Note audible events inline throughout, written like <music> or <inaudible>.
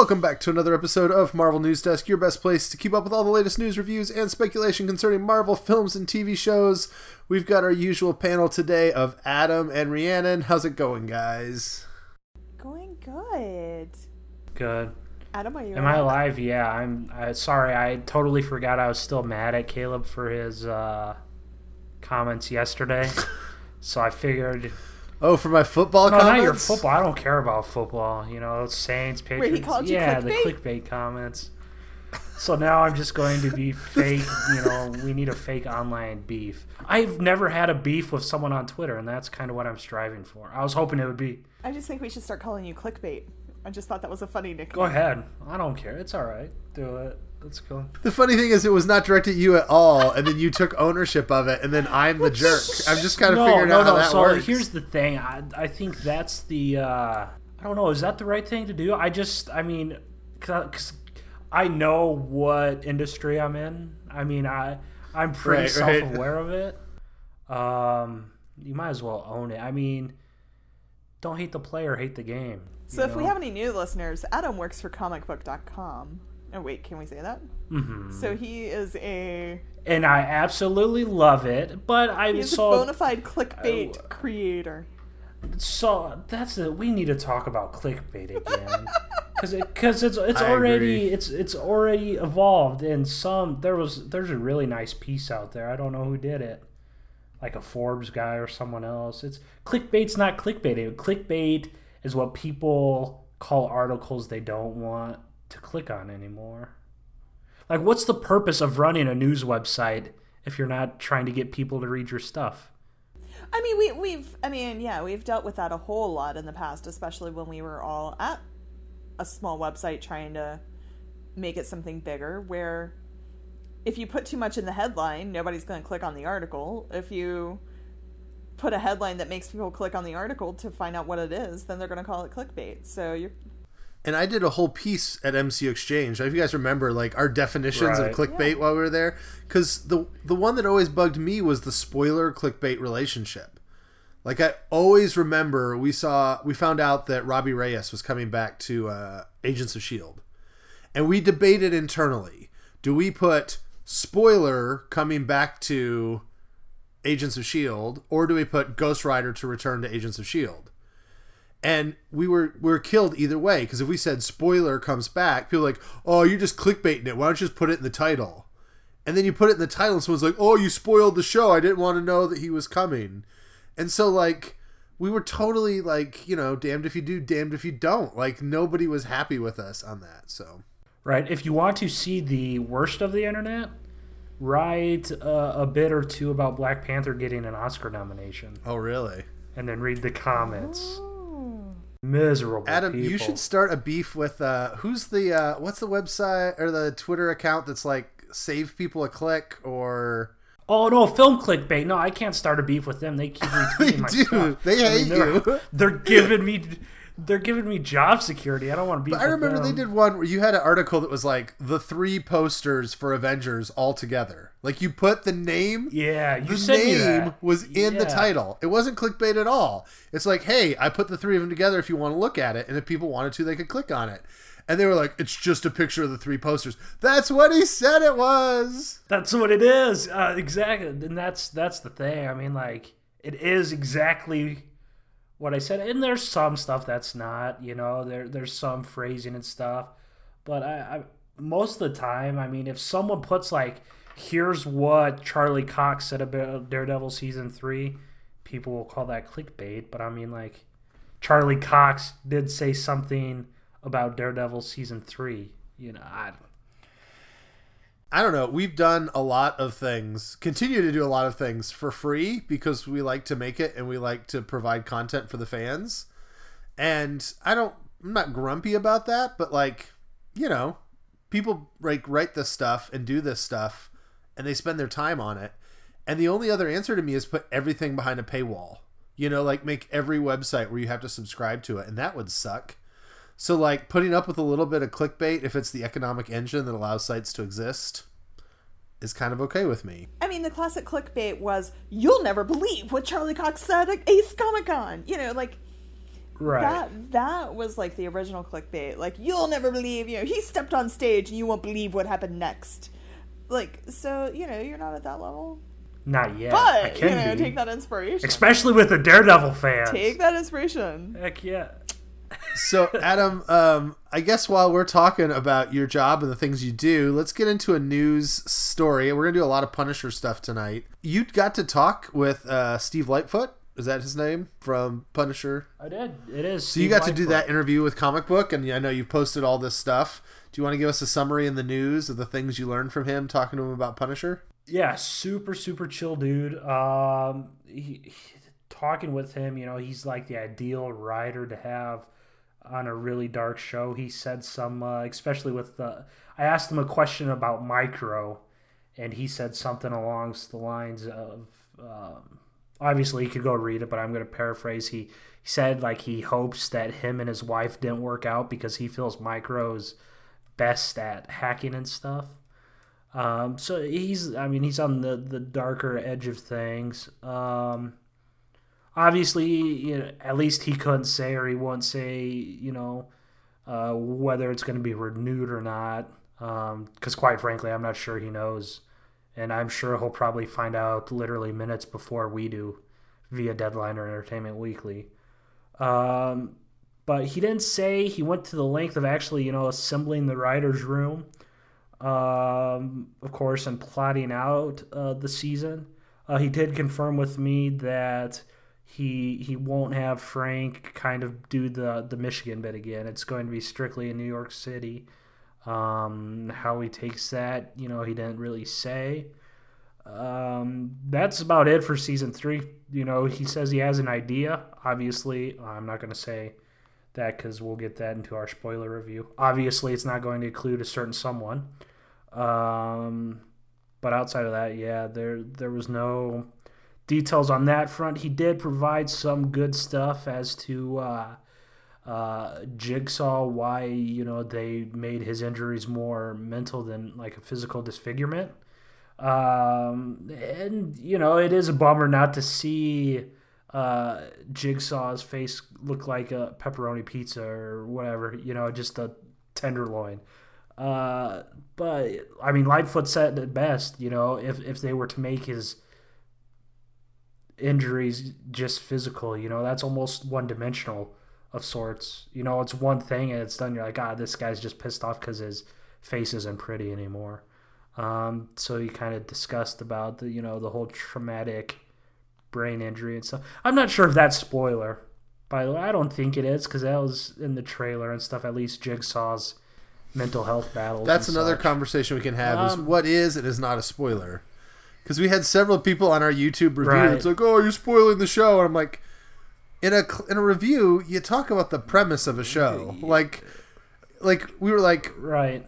Welcome back to another episode of Marvel News Desk, your best place to keep up with all the latest news, reviews, and speculation concerning Marvel films and TV shows. We've got our usual panel today of Adam and Rhiannon. How's it going, guys? Going good. Good. Adam, are you? Am I alive? Yeah, I'm. Uh, sorry, I totally forgot I was still mad at Caleb for his uh, comments yesterday. <laughs> so I figured. Oh, for my football No, comments? not your football. I don't care about football. You know, Saints, Patriots. he called you yeah, clickbait? the clickbait comments. So now I'm just going to be <laughs> fake. You know, we need a fake online beef. I've never had a beef with someone on Twitter, and that's kind of what I'm striving for. I was hoping it would be. I just think we should start calling you clickbait. I just thought that was a funny nickname. Go ahead. I don't care. It's all right. Do it. Let's go. The funny thing is, it was not directed at you at all, and then you took ownership of it, and then I'm the jerk. I'm just kind of no, figuring no, out how no. that so works. here's the thing. I, I think that's the. Uh, I don't know. Is that the right thing to do? I just. I mean, because I know what industry I'm in. I mean, I I'm pretty Right, right. self-aware of it. Um, you might as well own it. I mean, don't hate the player, hate the game. So you if we have any new listeners, Adam works for comicbook.com. Oh wait, can we say that? Mhm. So he is a and I absolutely love it, but I he's so a bona fide clickbait I- creator. So that's it. We need to talk about clickbait again, <laughs> because because it's it's I already agree. it's it's already evolved. And some there was there's a really nice piece out there. I don't know who did it, like a Forbes guy or someone else. It's clickbait's not clickbait. Clickbait is what people call articles they don't want to click on anymore. Like, what's the purpose of running a news website if you're not trying to get people to read your stuff? I mean, we, we've, I mean, yeah, we've dealt with that a whole lot in the past, especially when we were all at a small website trying to make it something bigger. Where if you put too much in the headline, nobody's going to click on the article. If you put a headline that makes people click on the article to find out what it is, then they're going to call it clickbait. So you're, and I did a whole piece at MCU Exchange. If you guys remember, like our definitions Right. of clickbait while we were there, because the the one that always bugged me was the spoiler clickbait relationship. Like I always remember, we saw we found out that Robbie Reyes was coming back to uh, Agents of Shield, and we debated internally: do we put spoiler coming back to Agents of Shield, or do we put Ghost Rider to return to Agents of Shield? And we were we were killed either way because if we said spoiler comes back, people like, oh, you're just clickbaiting it. Why don't you just put it in the title? And then you put it in the title, and someone's like, oh, you spoiled the show. I didn't want to know that he was coming. And so like we were totally like you know damned if you do, damned if you don't. Like nobody was happy with us on that. So Right. If you want to see the worst of the internet, write uh, a bit or two about Black Panther getting an Oscar nomination, oh really? and then read the comments. Miserable. Adam, you should start a beef with uh who's the uh what's the website or the Twitter account that's like save people a click or Oh no, film clickbait. No, I can't start a beef with them. They keep <laughs> retweeting my do. stuff. They I hate they're, you. <laughs> They're giving me. They're giving me job security. I don't want to be. I remember they did one where you had an article that was like the three posters for Avengers all together. Like you put the name, Yeah, you the name was in the title. It wasn't clickbait at all. It's like, hey, I put the three of them together if you want to look at it, and if people wanted to, they could click on it. And they were like, it's just a picture of the three posters. That's what he said it was. That's what it is. Uh, exactly, and that's that's the thing. I mean, like it is exactly what I said. And there's some stuff that's not. You know, there there's some phrasing and stuff, but I, I most of the time, I mean, if someone puts like, "Here's what Charlie Cox said about Daredevil season three, people will call that clickbait. But I mean, like, Charlie Cox did say something about Daredevil season three. You know, I. I don't know. We've done a lot of things, continue to do a lot of things for free because we like to make it and we like to provide content for the fans. And I don't, I'm not grumpy about that, but like, you know, people like write this stuff and do this stuff and they spend their time on it. And the only other answer to me is put everything behind a paywall. You know, like make every website where you have to subscribe to it, and that would suck. So, like, putting up with a little bit of clickbait, if it's the economic engine that allows sites to exist, is kind of okay with me. I mean, the classic clickbait was, "You'll never believe what Charlie Cox said at Ace Comic Con." You know, like Right. That that was like the original clickbait. Like you'll never believe, you know, he stepped on stage and you won't believe what happened next. Like so, you know, you're not at that level. Not yet. I But, can you know, be. take that inspiration. Especially with the Daredevil fans. Take that inspiration. Heck yeah. So, Adam, um, I guess while we're talking about your job and the things you do, let's get into a news story. We're gonna do a lot of Punisher stuff tonight. You got to talk with uh, Steve Lightfoot. Is that his name from Punisher? I did. It is. So you got to do that interview with Comic Book, and I know you posted all this stuff. Do you want to give us a summary in the news of the things you learned from him talking to him about Punisher? Yeah, super super chill dude. Um, he, he- talking with him, you know, he's like the ideal writer to have on a really dark show. He said some, uh, especially with the. I asked him a question about Micro, and he said something along the lines of. Um, obviously, you could go read it, but I'm going to paraphrase. He, he said like he hopes that him and his wife didn't work out because he feels Micro's best at hacking and stuff. Um, so he's, I mean, he's on the, the darker edge of things. Um, obviously, you know, at least he couldn't say or he won't say, you know, uh, whether it's going to be renewed or not. Because quite frankly, I'm not sure he knows, and I'm sure he'll probably find out literally minutes before we do, via Deadline or Entertainment Weekly. Um, but he didn't say he went to the length of actually, you know, assembling the writers' room um, of course, and plotting out uh, the season. Uh, he did confirm with me that he he won't have Frank kind of do the the Michigan bit again. It's going to be strictly in New York City. Um, how he takes that, you know, he didn't really say. Um, that's about it for season three. You know, he says he has an idea. Obviously, I'm not going to say that because we'll get that into our spoiler review. Obviously, it's not going to include a certain someone. Um, but outside of that, yeah, there there was no details on that front. He did provide some good stuff as to uh, uh, Jigsaw, why you know they made his injuries more mental than like a physical disfigurement. Um, and you know it is a bummer not to see uh, Jigsaw's face look like a pepperoni pizza or whatever. You know, just a tenderloin. Uh, but I mean, Lightfoot said it best. You know, if if they were to make his injuries just physical, you know, that's almost one dimensional of sorts. You know, it's one thing and it's done. You're like, ah, this guy's just pissed off because his face isn't pretty anymore. Um, so he kind of discussed about the you know the whole traumatic brain injury and stuff. I'm not sure if that's spoiler. By the way, I don't think it is because that was in the trailer and stuff. At least Jigsaw's mental health battles. That's another such. conversation we can have. is Um, what is and is not a spoiler? Because we had several people on our YouTube review. Right. It's like, oh, you're spoiling the show, and I'm like, in a in a review, you talk about the premise of a show. Like, like we were like, right.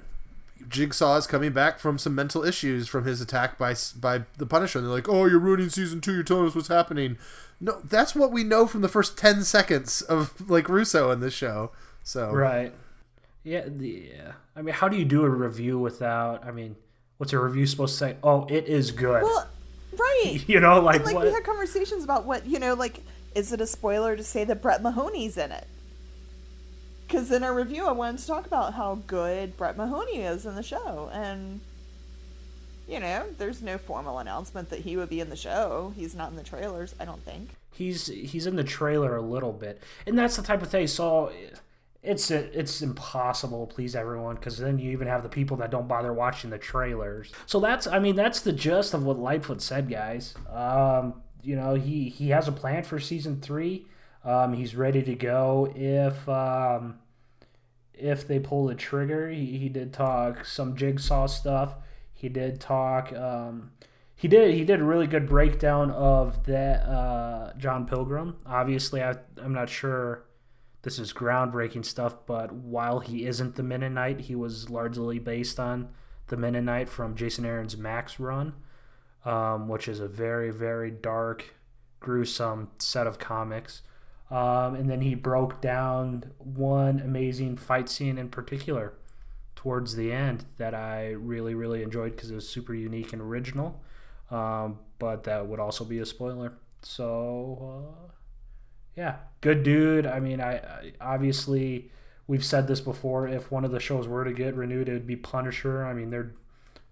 Jigsaw is coming back from some mental issues from his attack by by the Punisher. And they're like, "Oh, you're ruining season two. You're telling us what's happening." No, that's what we know from the first ten seconds of like Russo in this show. So Right. Yeah. The, yeah. I mean, how do you do a review without? I mean, what's a review supposed to say? Oh, it is good. Well, right. <laughs> you know, like, And, like what? we had conversations about what you know, like is it a spoiler to say that Brett Mahoney's in it? Because in our review, I wanted to talk about how good Brett Mahoney is in the show, and you know, there's no formal announcement that he would be in the show. He's not in the trailers, I don't think. he's he's in the trailer a little bit, and that's the type of thing. So it's it's impossible to please everyone because then you even have the people that don't bother watching the trailers. So that's I mean that's the gist of what Lightfoot said, guys. Um, you know he he has a plan for season three. Um, he's ready to go if um, if they pull the trigger. He, he did talk some jigsaw stuff. He did talk. Um, he did he did a really good breakdown of that uh, John Pilgrim. Obviously, I, I'm not sure this is groundbreaking stuff, but while he isn't the Mennonite, he was largely based on the Mennonite from Jason Aaron's Max run, um, which is a very very dark, gruesome set of comics. Um, and then he broke down one amazing fight scene in particular towards the end that I really, really enjoyed because it was super unique and original. Um, but that would also be a spoiler. So, uh, yeah, good dude. I mean, I, I obviously we've said this before. If one of the shows were to get renewed, it would be Punisher. I mean, they're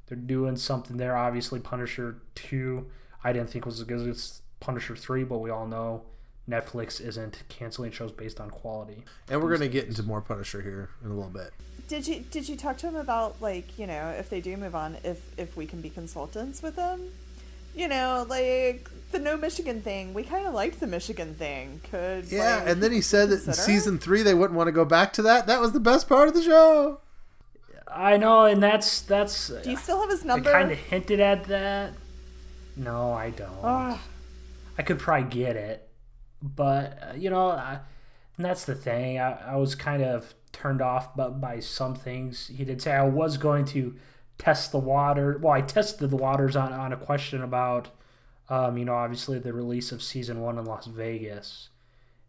they're doing something there. Obviously, Punisher two, I didn't think was as good as Punisher three, but we all know Netflix isn't canceling shows based on quality. And we're gonna get into more Punisher here in a little bit. Did you did you talk to him about like you know if they do move on if if we can be consultants with them? You know, like the no Michigan thing. We kind of liked the Michigan thing. Could Yeah, like, and then he said that in season three they wouldn't want to go back to that. That was the best part of the show. I know, and that's that's. Do you still have his number? kind of hinted at that. No, I don't. Ah, I could probably get it, but uh, you know, I, and that's the thing. I, I was kind of turned off by, by some things he did say. I was going to test the water. Well, I tested the waters on on a question about, um, you know, obviously the release of season one in Las Vegas,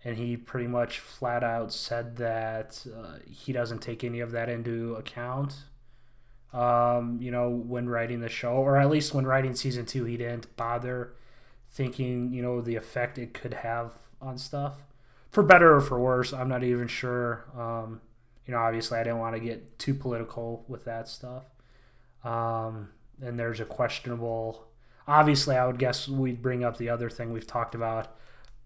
and he pretty much flat out said that uh, he doesn't take any of that into account. Um, you know, when writing the show, or at least when writing season two, he didn't bother thinking, you know, the effect it could have on stuff. For better or for worse, I'm not even sure. Um, you know, obviously, I didn't want to get too political with that stuff. Um, and there's a questionable. Obviously, I would guess we'd bring up the other thing we've talked about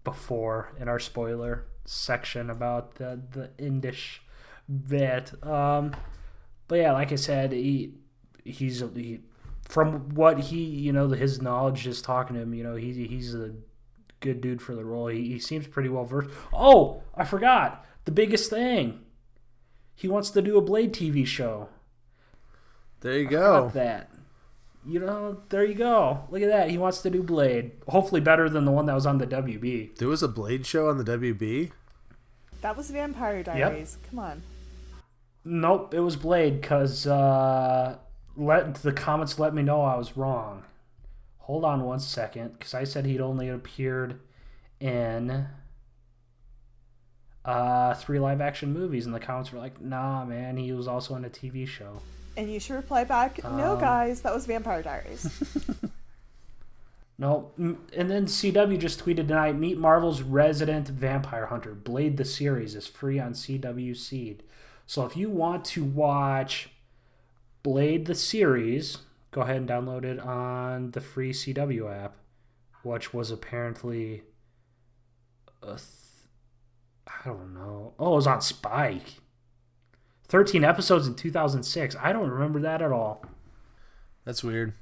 before in our spoiler section about the the Indish bit. Um, but yeah, like I said, he he's he, from what he you know his knowledge is talking to him. You know, he he's a good dude for the role. He, he seems pretty well versed. Oh, I forgot the biggest thing. He wants to do a Blade TV show. There you go. that. You know, there you go. Look at that. He wants to do Blade. Hopefully better than the one that was on the WB. There was a Blade show on the WB. that was Vampire Diaries. Come on. Nope, it was Blade because uh, let the comments let me know I was wrong. Hold on one second, because I said he'd only appeared in uh, three live action movies, and the comments were like, "Nah, man, he was also in a TV show." And you should reply back, no, Um, guys, that was Vampire Diaries. <laughs> No, and then CW just tweeted tonight: Meet Marvel's resident vampire hunter. Blade the series is free on CW Seed. So if you want to watch Blade the series, go ahead and download it on the free CW app, which was apparently, a th- I don't know. Oh, it was on Spike. Thirteen episodes in two thousand six. I don't remember that at all. That's weird.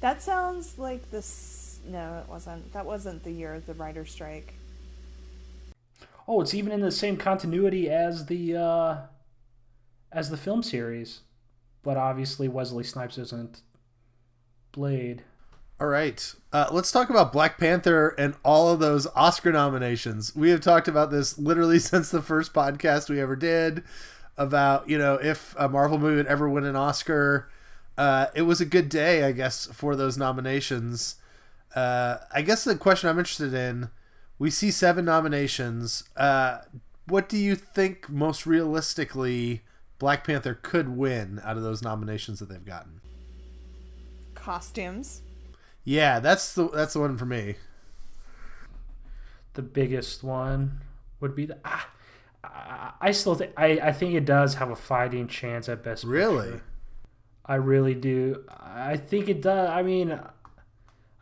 that sounds like this. No, it wasn't. That wasn't the year of the writer strike. Oh, it's even in the same continuity as the uh, as the film series, but obviously Wesley Snipes isn't Blade. All right. Uh, let's talk about Black Panther and all of those Oscar nominations. We have talked about this literally <laughs> since the first podcast we ever did about, you know, if a Marvel movie would ever win an Oscar. Uh, it was a good day, I guess, for those nominations. Uh, I guess the question I'm interested in we see seven nominations. Uh, what do you think most realistically Black Panther could win out of those nominations that they've gotten? Costumes. Yeah, that's the that's the one for me. The biggest one would be the. Ah, I- I still think I, I think it does have a fighting chance at best. Really? Picture. I really do. I think it does. I mean,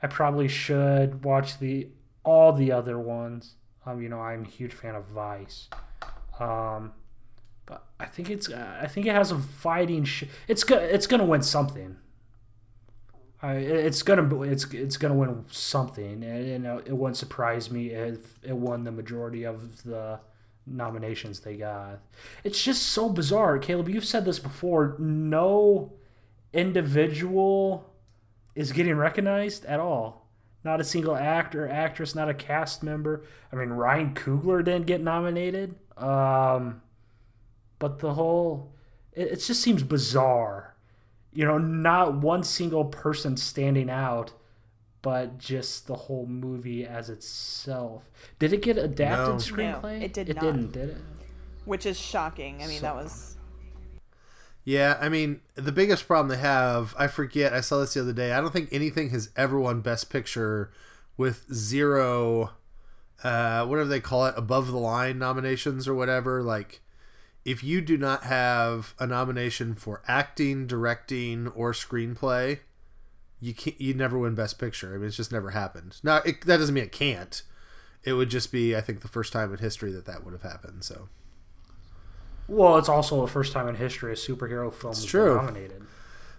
I probably should watch the all the other ones. Um, you know, I'm a huge fan of Vice. Um, but I think it's I think it has a fighting. Sh- it's go- it's gonna win something. I, it's gonna it's it's gonna win something, and know, it wouldn't surprise me if it won the majority of the nominations they got. It's just so bizarre, Caleb. You've said this before. No individual is getting recognized at all. Not a single actor, actress, not a cast member. I mean, Ryan Coogler didn't get nominated. Um, but the whole, it, it just seems bizarre. You know, not one single person standing out, but just the whole movie as itself. Did it get adapted No. screenplay? No, it did It not. didn't, did it? which is shocking. I mean, that was Yeah, I mean, the biggest problem they have, I forget, I saw this the other day. I don't think anything has ever won Best Picture with zero uh, whatever they call it, above the line nominations or whatever. Like, if you do not have a nomination for acting, directing, or screenplay, you can't. You never win Best Picture. I mean, it's just never happened. Now, it, that doesn't mean it can't. It would just be, I think, the first time in history that that would have happened. So, Well, it's also the first time in history a superhero film true. nominated.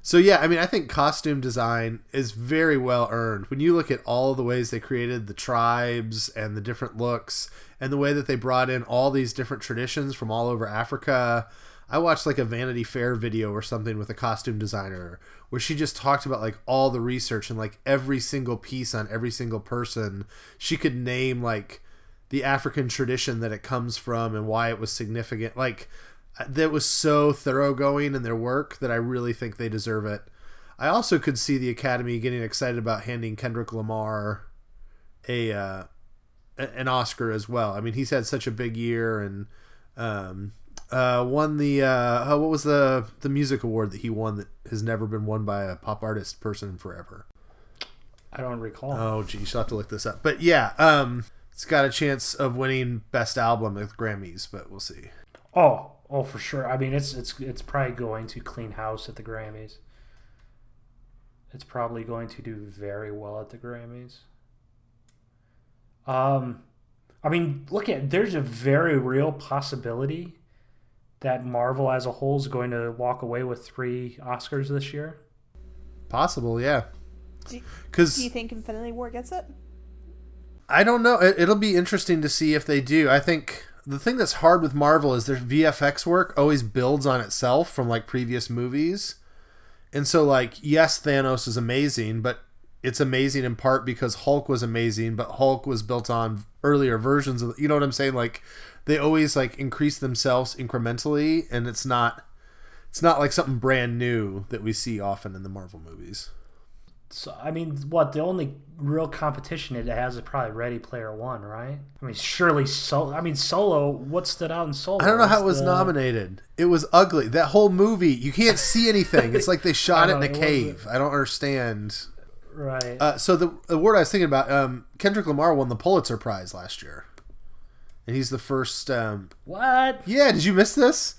So yeah, I mean, I think costume design is very well earned. When you look at all the ways they created the tribes and the different looks and the way that they brought in all these different traditions from all over Africa. I watched like a Vanity Fair video or something with a costume designer where she just talked about like all the research and like every single piece on every single person. She could name like the African tradition that it comes from and why it was significant. Like that was so thoroughgoing in their work that I really think they deserve it. I also could see the Academy getting excited about handing Kendrick Lamar a uh, an Oscar as well. I mean, he's had such a big year and um, uh, won the uh, oh, what was the the music award that he won that has never been won by a pop artist person forever. I don't recall. Oh, geez, you'll have to look this up. But yeah, um, it's got a chance of winning best album at Grammys, but we'll see. Oh, oh, for sure. I mean, it's it's it's probably going to clean house at the Grammys. It's probably going to do very well at the Grammys. Um, I mean, look at there's a very real possibility that Marvel as a whole is going to walk away with three Oscars this year. Possible, yeah. Do, Because do you think Infinity War gets it? I don't know. It, it'll be interesting to see if they do. I think the thing that's hard with Marvel is their VFX work always builds on itself from like previous movies. And so like yes, Thanos is amazing, but it's amazing in part because Hulk was amazing, but Hulk was built on earlier versions of you know what I'm saying? Like they always like increase themselves incrementally and it's not it's not like something brand new that we see often in the Marvel movies. So I mean, what the only real competition it has is probably Ready Player One, right? I mean, surely Solo. I mean, Solo. What stood out in Solo? I don't know how it was the- nominated. It was ugly. That whole movie, you can't see anything. It's like they <laughs> shot it in a it cave. I don't understand. Right. Uh, so the, the word I was thinking about, um, Kendrick Lamar won the Pulitzer Prize last year, and he's the first. Um, what? yeah, did you miss this?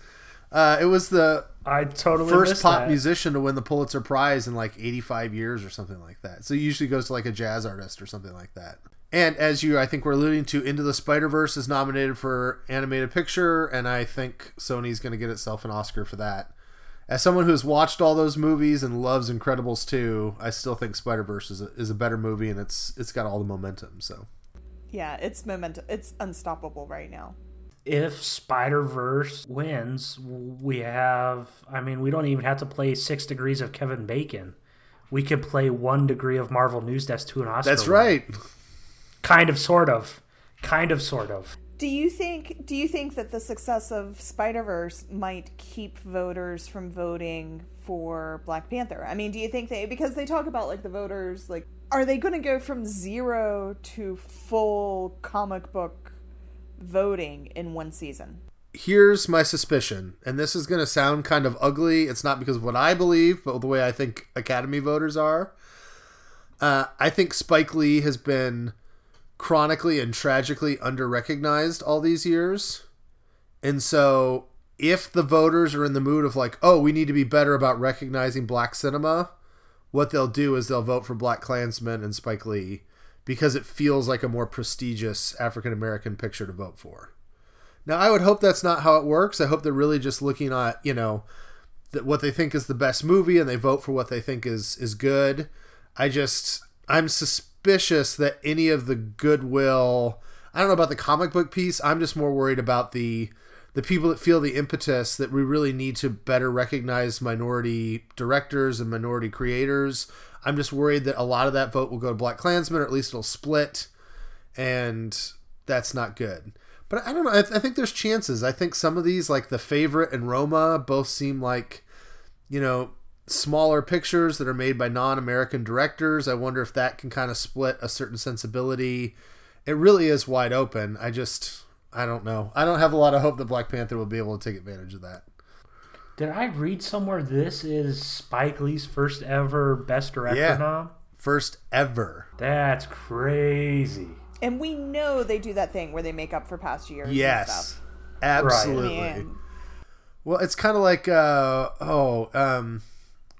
Uh, it was the I totally first pop that. musician to win the Pulitzer Prize in like 85 years or something like that. So it usually goes to like a jazz artist or something like that. And as you, I think, we're alluding to, Into the Spider Verse is nominated for animated picture, and I think Sony's going to get itself an Oscar for that. As someone who's watched all those movies and loves Incredibles 2, I still think Spider Verse is a, is a better movie, and it's it's got all the momentum. So Yeah, it's momentum. It's unstoppable right now. If Spider Verse wins, we have. I mean, we don't even have to play Six Degrees of Kevin Bacon. We could play One Degree of Marvel News Desk to an Oscar. that's win. right. Kind of, sort of, kind of, sort of. Do you think do you think that the success of Spider-Verse might keep voters from voting for Black Panther? I mean, do you think they because they talk about like the voters like are they going to go from 0 to full comic book voting in one season? here's my suspicion, and this is going to sound kind of ugly. It's not because of what I believe, but the way I think Academy voters are. Uh, I think Spike Lee has been chronically and tragically underrecognized all these years. And so, if the voters are in the mood of like, oh, we need to be better about recognizing black cinema, what they'll do is they'll vote for Black Klansman and Spike Lee because it feels like a more prestigious African American picture to vote for. Now, I would hope that's not how it works. I hope they're really just looking at, you know, that what they think is the best movie and they vote for what they think is is good. I just I'm suspicious that any of the goodwill, I don't know about the comic book piece. I'm just more worried about the the people that feel the impetus that we really need to better recognize minority directors and minority creators. I'm just worried that a lot of that vote will go to Black Klansmen, or at least it'll split, and that's not good. But I don't know. I, th- I think there's chances. I think some of these, like the favorite and Roma, both seem like, you know, smaller pictures that are made by non-American directors. I wonder if that can kind of split a certain sensibility. It really is wide open. I just, I don't know. I don't have a lot of hope that Black Panther will be able to take advantage of that. Did I read somewhere this is Spike Lee's first ever Best Director Yeah. nom? First ever. That's crazy. and we know they do that thing where they make up for past years. and Yes, stuff. absolutely. Man, Well, it's kind of like uh, oh, um,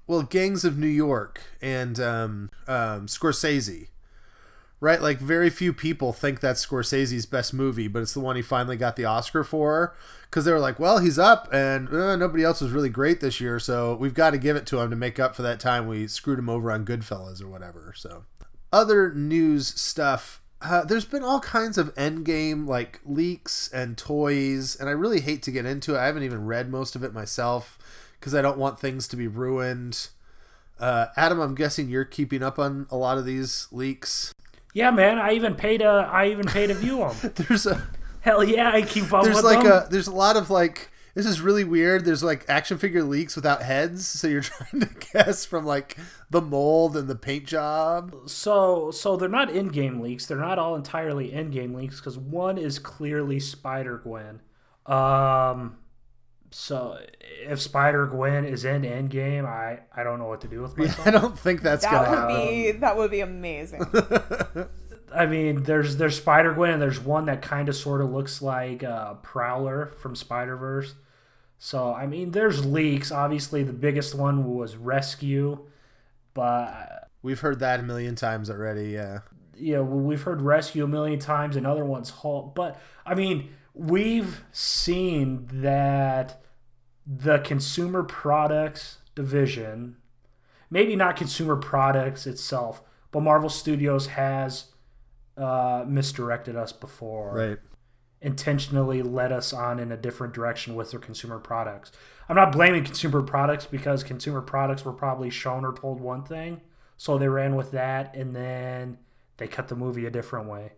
well, Gangs of New York and um, um, Scorsese, right? Like very few people think that's Scorsese's best movie, but it's the one he finally got the Oscar for because they were like, well, he's up, and uh, nobody else was really great this year, so we've got to give it to him to make up for that time we screwed him over on Goodfellas or whatever. So, other news stuff. Uh, there's been all kinds of endgame like leaks and toys, and I really hate to get into it. I haven't even read most of it myself because I don't want things to be ruined. Uh, Adam, I'm guessing you're keeping up on a lot of these leaks. Yeah, man. I even paid a I even paid to view them. <laughs> There's a Hell yeah, I keep up there's like them. a there's a lot of like this is really weird. There's like action figure leaks without heads, so you're <laughs> trying to guess from like the mold and the paint job. So so they're not Endgame leaks. They're not all entirely Endgame leaks because one is clearly Spider Gwen. Um, so if Spider Gwen is in Endgame, I I don't know what to do with myself. I don't think that's that gonna would happen. be that would be amazing. <laughs> I mean, there's there's Spider Gwen and there's one that kind of sort of looks like uh, Prowler from Spider Verse. So I mean, there's leaks. Obviously, the biggest one was Rescue, but We've heard that a million times already. Yeah. you know, we've heard rescue a million times, and other one's Hulk. But I mean, we've seen that the consumer products division, maybe not consumer products itself, but Marvel Studios has uh, misdirected us before Right. intentionally led us on in a different direction with their consumer products. I'm not blaming consumer products because consumer products were probably shown or told one thing, so they ran with that, and then they cut the movie a different way.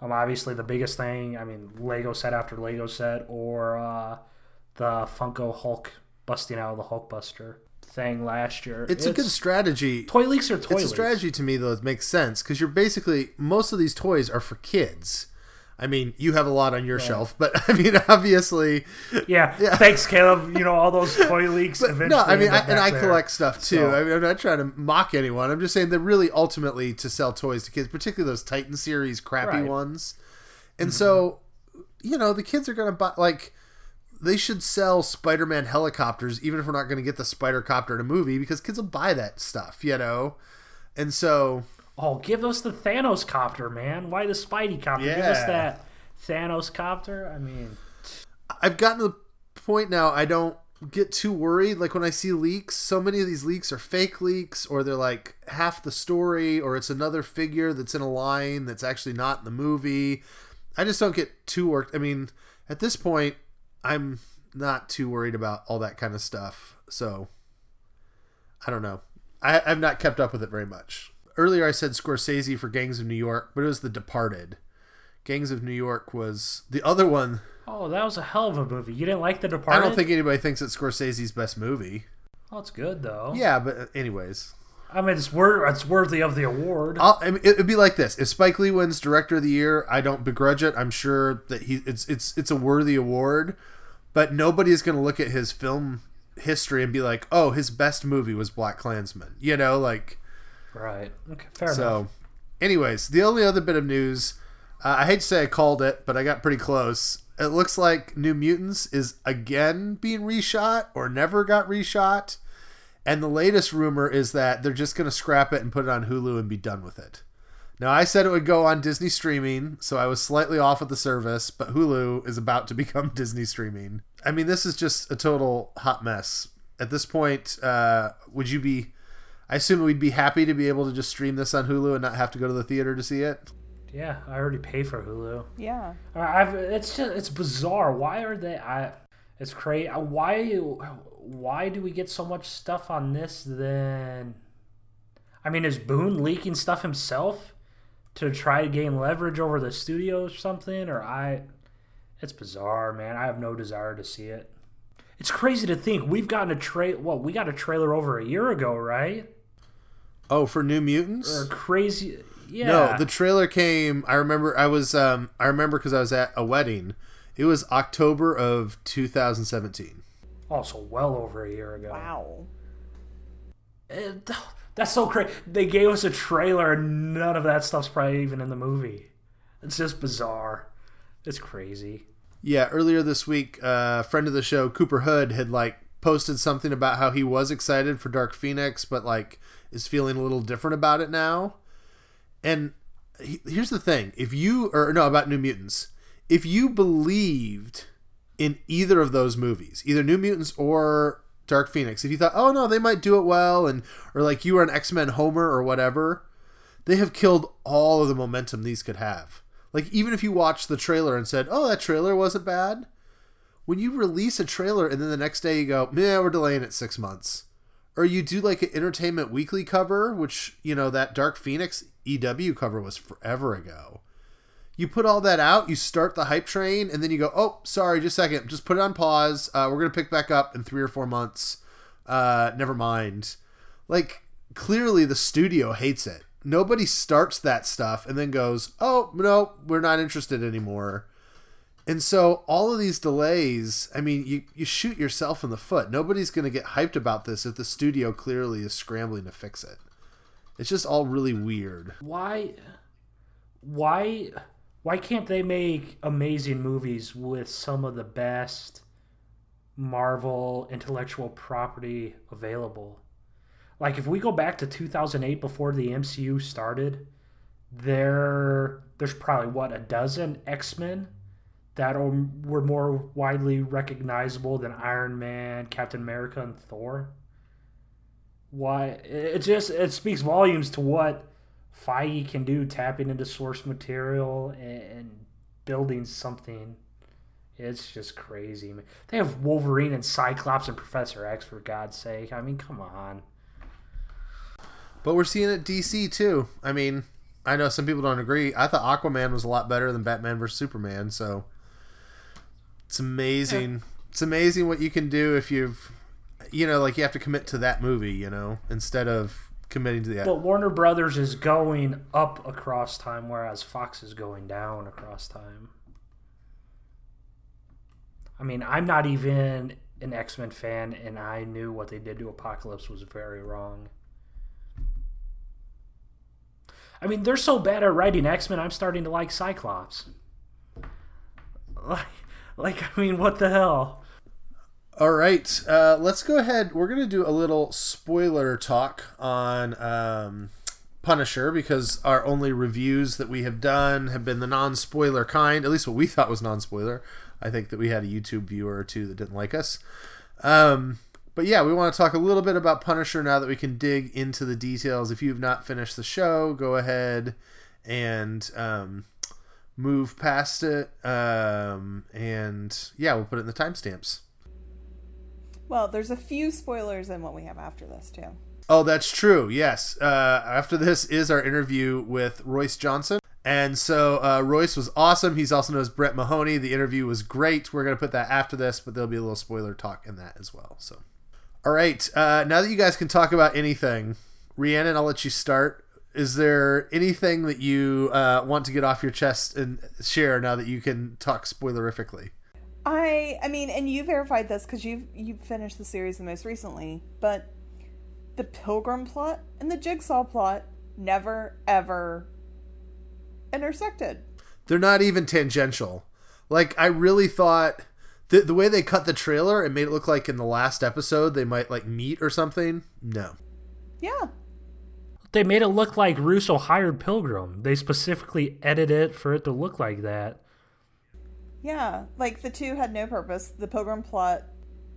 Um, obviously the biggest thing, I mean, Lego set after Lego set, or uh, the Funko Hulk busting out of the Hulkbuster thing last year. It's, a good strategy. toy leaks are toy it's a strategy to me though that makes sense because you're basically most of these toys are for kids. I mean, you have a lot on your shelf, but <laughs> I mean, obviously, <laughs> Yeah. thanks, Caleb. You know all those <laughs> toy leaks. eventually no. I mean, I, and I there. collect stuff too. So- I mean, I'm not trying to mock anyone. I'm just saying they're really ultimately to sell toys to kids, particularly those Titan series crappy Right. ones. And mm-hmm. so, you know, the kids are gonna buy like they should sell Spider-Man helicopters, even if we're not going to get the Spider Copter in a movie, because kids will buy that stuff, you know. And so, Oh, give us the Thanos copter, man. Why the Spidey copter? Give us that Thanos copter. I mean, I've gotten to the point now I don't get too worried. Like when I see leaks, so many of these leaks are fake leaks, or they're like half the story, or it's another figure that's in a line that's actually not in the movie. I just don't get too worked. I mean, at this point, I'm not too worried about all that kind of stuff. So I don't know. I, I've not kept up with it very much. Earlier, I said Scorsese for Gangs of New York, but it was The Departed. Gangs of New York was the other one oh, that was a hell of a movie. You didn't like The Departed? I don't think anybody thinks it's Scorsese's best movie. Oh, it's good though. Yeah, but uh, anyways, I mean, it's wor- it's worthy of the award. I'll, I mean, it'd be like this: if Spike Lee wins Director of the Year, I don't begrudge it. I'm sure that he it's it's it's a worthy award, but nobody is going to look at his film history and be like, "Oh, his best movie was Black Klansman." You know, like right. Okay. Fair enough. so. Anyways, the only other bit of news, uh, I hate to say I called it, but I got pretty close. It looks like New Mutants is again being reshot or never got reshot. And the latest rumor is that they're just going to scrap it and put it on Hulu and be done with it. Now, I said it would go on Disney streaming, so I was slightly off of the service, but Hulu is about to <laughs> become Disney streaming. I mean, this is just a total hot mess. At this point, uh, would you be. I assume we'd be happy to be able to just stream this on Hulu and not have to go to the theater to see it. yeah, I already pay for Hulu. Yeah. I've, it's just it's bizarre. Why are they? I it's crazy. Why why do we get so much stuff on this? Then I mean, is Boone leaking stuff himself to try to gain leverage over the studio or something? Or I, it's bizarre, man. I have no desire to see it. It's crazy to think we've gotten a tra What we got a trailer over a year ago, right? Oh, for New Mutants? Or crazy. Yeah. No, the trailer came. I remember. I was. Um, I remember because I was at a wedding. It was October of 2017. also well over a year ago. Wow. It- that's so crazy. They gave us a trailer, and none of that stuff's probably even in the movie. It's just bizarre. It's crazy. Yeah, earlier this week, a uh, friend of the show, Cooper Hood, had like posted something about how he was excited for Dark Phoenix, but like is feeling a little different about it now. And he, here's the thing: if you or no about New Mutants, if you believed in either of those movies, either New Mutants or Dark Phoenix, if you thought, oh no, they might do it well, and or like you were an X Men Homer or whatever, they have killed all of the momentum these could have. Like even if you watched the trailer and said, oh, that trailer wasn't bad, when you release a trailer and then the next day you go, yeah, we're delaying it six months, or you do like an Entertainment Weekly cover, which you know that Dark Phoenix EW cover was forever ago you put all that out, you start the hype train, and then you go, oh, sorry, just a second, just put it on pause. Uh, we're gonna pick back up in three or four months. Uh, never mind. Like clearly, the studio hates it. Nobody starts that stuff and then goes, oh no, we're not interested anymore. And so all of these delays, I mean, you, you shoot yourself in the foot. Nobody's going to get hyped about this if the studio clearly is scrambling to fix it. It's just all really weird. Why? Why? Why can't they make amazing movies with some of the best Marvel intellectual property available? Like if we go back to 2008 before the MCU started, there there's probably what a dozen X-Men that were more widely recognizable than Iron Man, Captain America and Thor. Why it just it speaks volumes to what Feige can do tapping into source material and, and building something. It's just crazy. Man. They have Wolverine and Cyclops and Professor X for God's sake. I mean, come on. But we're seeing it DC too. I mean, I know some people don't agree. I thought Aquaman was a lot better than Batman vs Superman. So it's amazing. Yeah. It's amazing what you can do if you've, you know, like you have to commit to that movie, you know, instead of committing to the. But Warner Brothers is going up across time, whereas Fox is going down across time. I mean, I'm not even an X Men fan, and I knew what they did to Apocalypse was very wrong. I mean, they're so bad at writing X Men. I'm starting to like Cyclops. <laughs> Like, like, I mean, what the hell? All right, uh, let's go ahead. We're to do a little spoiler talk on um, Punisher because our only reviews that we have done have been the non spoiler kind, at least what we thought was non spoiler. I think that we had a YouTube viewer or two that didn't like us. Um, but yeah, we want to talk a little bit about Punisher now that we can dig into the details. If you've not finished the show, go ahead and um, move past it. Um, and yeah, we'll put it in the timestamps. Well, there's a few spoilers in what we have after this too. Oh, that's true. Yes. Uh, after this is our interview with Royce Johnson. And so uh, Royce was awesome. He's also known as Brett Mahoney. The interview was great. We're going to put that after this, but there'll be a little spoiler talk in that as well. So, all right. Uh, now that you guys can talk about anything, Rhiannon, I'll let you start. Is there anything that you uh, want to get off your chest and share now that you can talk spoilerifically? I I mean, and you verified this because you've you finished the series the most recently, but the Pilgrim plot and the Jigsaw plot never ever intersected. They're not even tangential. Like I really thought the the way they cut the trailer and made it look like in the last episode they might like meet or something. No. Yeah. They made it look like Russo hired Pilgrim. They specifically edited it for it to look like that. Yeah, like the two had no purpose. The Pilgrim plot.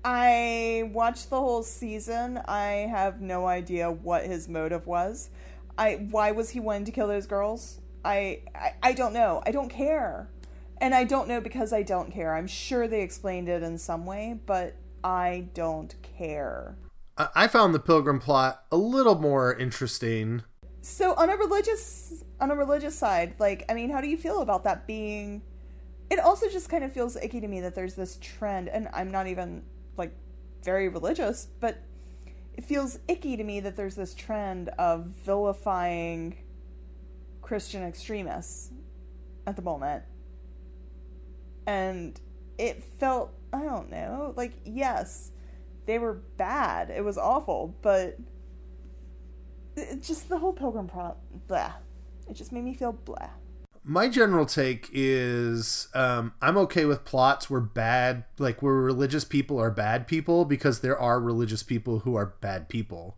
I watched the whole season. I have no idea what his motive was. I why was he wanting to kill those girls? I, I I don't know. I don't care. And I don't know because I don't care. I'm sure they explained it in some way, but I don't care. I found the Pilgrim plot a little more interesting. So on a religious on a religious side, like I mean, how do you feel about that being it also just kind of feels icky to me that there's this trend, and I'm not even like very religious, but it feels icky to me that there's this trend of vilifying Christian extremists at the moment. And it felt, I don't know, like, yes, they were bad. It was awful, but it, just the whole pilgrim plot, blah. It just made me feel blah my general take is um, I'm okay with plots where bad, like where religious people are bad people because there are religious people who are bad people.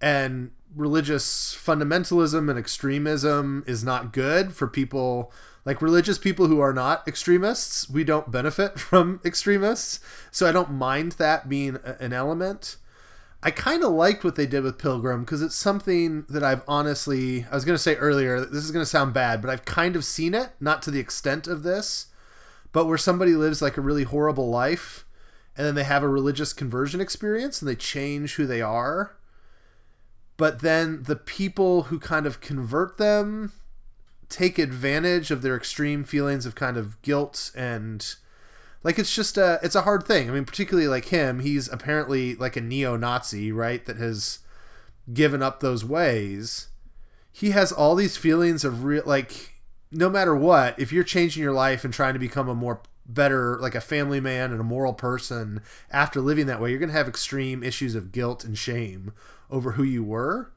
And religious fundamentalism and extremism is not good for people like religious people who are not extremists. We don't benefit <laughs> from extremists. So I don't mind that being an element. I kind of liked what they did with Pilgrim because it's something that I've honestly, I was going to say earlier, this is going to sound bad, but I've kind of seen it, not to the extent of this, but where somebody lives like a really horrible life and then they have a religious conversion experience and they change who they are. But then the people who kind of convert them take advantage of their extreme feelings of kind of guilt and like it's just a it's a hard thing. I mean, particularly like him, he's apparently like a neo-Nazi, right? That has given up those ways. He has all these feelings of real like no matter what, if you're changing your life and trying to become a more better like a family man and a moral person after living that way, you're going to have extreme issues of guilt and shame over who you were.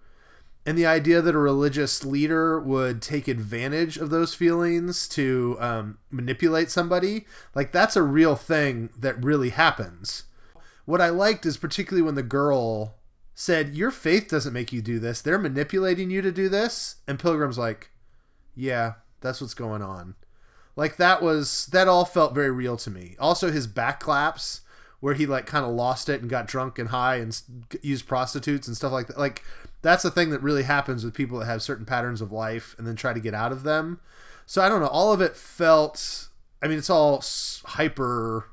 And the idea that a religious leader would take advantage of those feelings to um, manipulate somebody, like that's a real thing that really happens. What I liked is particularly when the girl said, Your faith doesn't make you do this. They're manipulating you to do this. And Pilgrim's like, Yeah, that's what's going on. Like that was, that all felt very real to me. Also, his back claps where he like kind of lost it and got drunk and high and used prostitutes and stuff like that. Like that's the thing that really happens with people that have certain patterns of life and then try to get out of them. So I don't know. All of it felt. I mean, it's all hyper,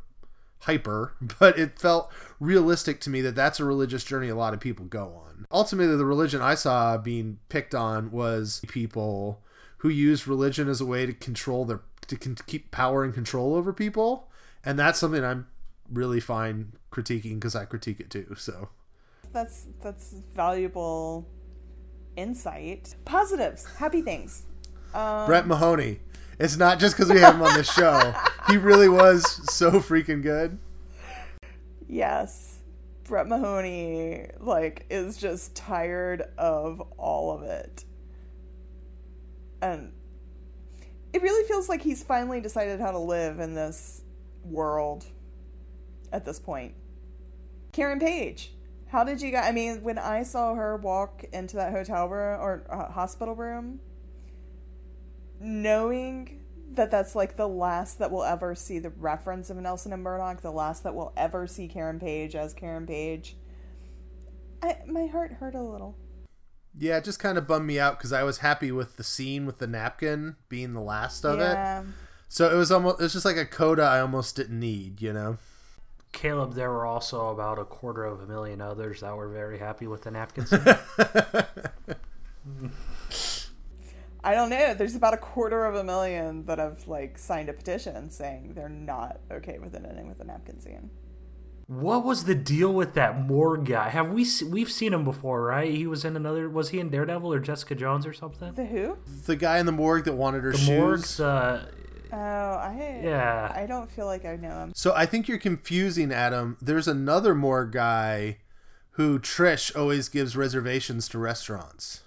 hyper, <laughs> but it felt realistic to me that that's a religious journey a lot of people go on. Ultimately, the religion I saw being picked on was people who use religion as a way to control their to keep power and control over people, and that's something I'm really fine critiquing because I critique it too. So That's that's valuable insight. Positives, happy things. Um, Brett Mahoney. It's not just because we have him on the show. He really was so freaking good. Yes. Brett Mahoney like is just tired of all of it. And it really feels like he's finally decided how to live in this world at this point. Karen Page, how did you guys I mean when I saw her walk into that hotel room or uh, hospital room knowing that that's like the last that we'll ever see the reference of Nelson and Murdoch, the last that we'll ever see Karen Page as Karen Page. I, my heart hurt a little. Yeah, it just kind of bummed me out because I was happy with the scene with the napkin being the last of it. So it was almost it was just like a coda I almost didn't need, you know. Caleb, there were also about a quarter of a million others that were very happy with the napkins. <laughs> scene. I don't know. There's about a quarter of a million that have like signed a petition saying they're not okay with an ending with the napkin scene. what was the deal with that Moore guy? Have we se- we've seen him before, right? He was in another. Was he in Daredevil or Jessica Jones or something? The who? The guy in the morgue that wanted her The shoes. Morgue's. Uh, Oh, I Yeah. I don't feel like I know him. So I think you're confusing Adam. There's another more guy who Trish always gives reservations to restaurants.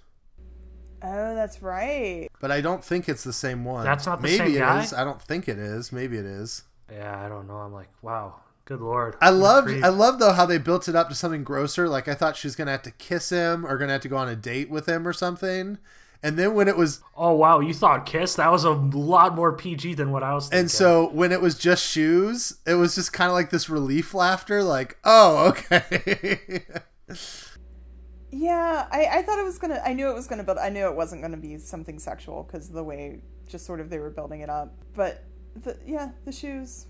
Oh, that's right. But I don't think it's the same one. That's not the Maybe same it guy? is. I don't think it is. Maybe it is. yeah, I don't know. I'm like, wow, good lord. I loved Grief. I love though how they built it up to something grosser. Like I thought she was gonna have to kiss him or gonna have to go on a date with him or something. And then when it was Oh wow, you thought Kiss? That was a lot more PG than what I was thinking. and so when it was just shoes, it was just kind of like this relief laughter, like, oh, okay. <laughs> Yeah, I, I thought it was gonna. I knew it was gonna build. I knew it wasn't gonna be something sexual because the way just sort of they were building it up. But the yeah, the shoes,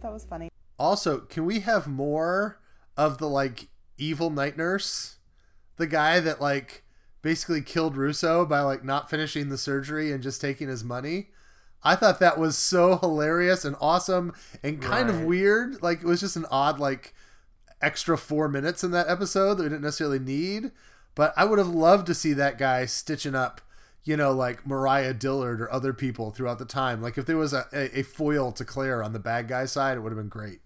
that was funny. also, can we have more of the like evil night nurse? The guy that like basically killed Russo by like not finishing the surgery and just taking his money. I thought that was so hilarious and awesome and kind of weird. Like it was just an odd like extra four minutes in that episode that we didn't necessarily need. But I would have loved to see that guy stitching up, you know, like Mariah Dillard or other people throughout the time. Like if there was a, a, a foil to Claire on the bad guy side, it would have been great.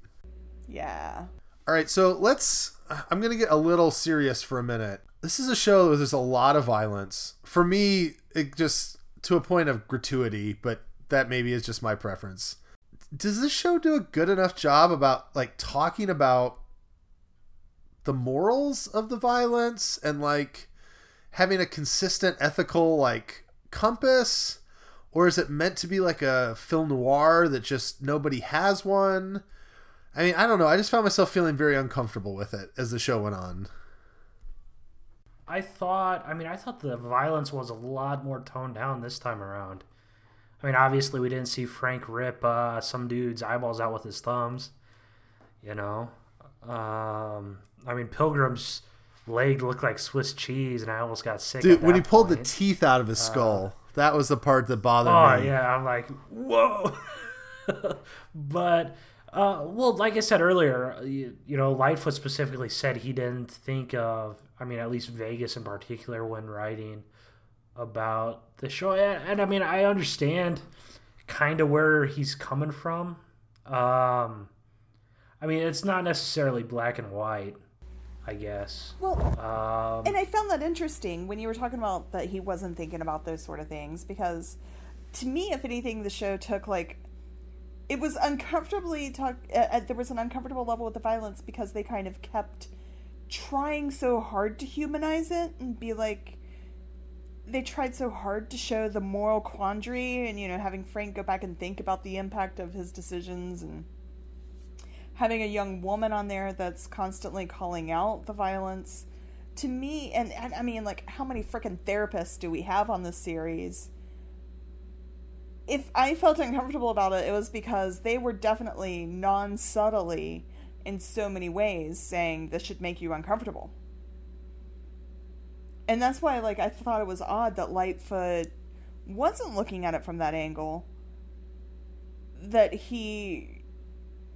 Yeah. All right, so let's. I'm going to get a little serious for a minute. This is a show where there's a lot of violence. For me, it just to a point of gratuity, but that maybe is just my preference. Does this show do a good enough job about like talking about the morals of the violence and like having a consistent ethical like compass or is it meant to be like a film noir that just nobody has one i mean i don't know i just found myself feeling very uncomfortable with it as the show went on I thought, I mean, I thought the violence was a lot more toned down this time around. I mean, obviously, we didn't see Frank rip uh, some dude's eyeballs out with his thumbs, you know. Um, I mean, Pilgrim's leg looked like Swiss cheese, and I almost got sick. dude when he pulled the teeth out of his skull that was the part that bothered Oh me yeah, I'm like, whoa. <laughs> but uh, well, like I said earlier, you, you know, Lightfoot specifically said he didn't think of. I mean, at least Vegas in particular when writing about the show, and, and I mean, I understand kind of where he's coming from. Um, I mean, it's not necessarily black and white, I guess. Well, Um, and I found that interesting when you were talking about that he wasn't thinking about those sort of things because to me, if anything, the show took like it was uncomfortably talk. Uh, uh, there was an uncomfortable level with the violence because they kind of kept trying so hard to humanize it and be like they tried so hard to show the moral quandary and you know having Frank go back and think about the impact of his decisions and having a young woman on there that's constantly calling out the violence. To me and, and i mean like how many freaking therapists do we have on this series? If i felt uncomfortable about it it was because they were definitely non-subtly in so many ways saying this should make you uncomfortable. And that's why like i thought it was odd that lightfoot wasn't looking at it from that angle. That he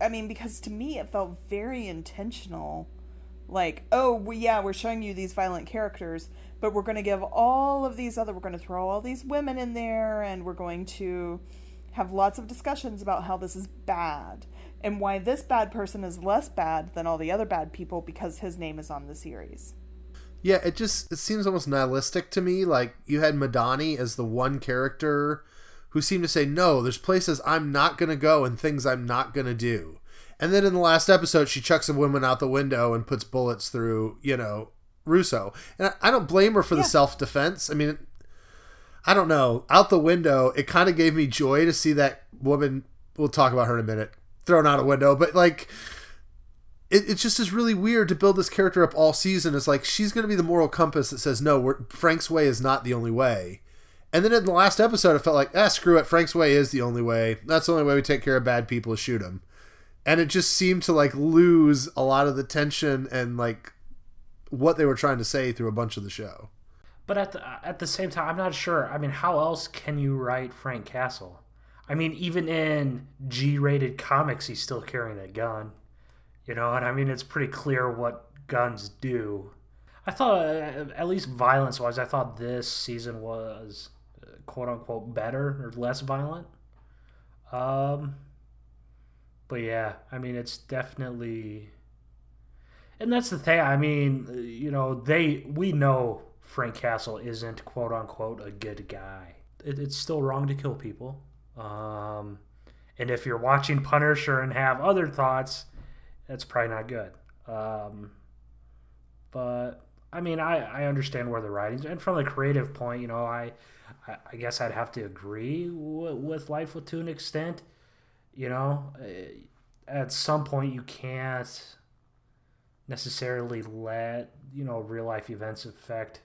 I mean, because to me it felt very intentional. Like, oh, we, yeah, we're showing you these violent characters, but we're going to give all of these other, we're going to throw all these women in there, and we're going to have lots of discussions about how this is bad and why this bad person is less bad than all the other bad people because his name is on the series. Yeah, it just it seems almost nihilistic to me. Like you had Madani as the one character who seemed to say, "No, there's places I'm not going to go and things I'm not going to do." And then in the last episode, she chucks a woman out the window and puts bullets through, you know, Russo. And I, I don't blame her for the self defense. I mean, I don't know. Out the window, it kind of gave me joy to see that woman. We'll talk about her in a minute. Thrown out a window, but like it, it just is really weird to build this character up all season. It's like she's going to be the moral compass that says no, Frank's way is not the only way. And then in the last episode, it felt like ah, screw it, Frank's way is the only way. That's the only way we take care of bad people is shoot them. And it just seemed to like lose a lot of the tension and like what they were trying to say through a bunch of the show. But at the at the same time, I'm not sure. I mean, how else can you write Frank Castle? I mean, even in G-rated comics, he's still carrying a gun. You know, and I mean, it's pretty clear what guns do. I thought, uh, at least violence-wise, I thought this season was uh, "quote unquote" better or less violent. Um, but yeah, I mean, it's definitely and that's the thing. I mean, you know, they we know Frank Castle isn't quote unquote a good guy. It, it's still wrong to kill people. Um, and if you're watching Punisher and have other thoughts, that's probably not good. Um, but I mean, I, I understand where the writing's and from the creative point, you know, I I, guess I'd have to agree with, with Lightfoot to an extent. You know, Uh, at some point you can't necessarily let you know real life events affect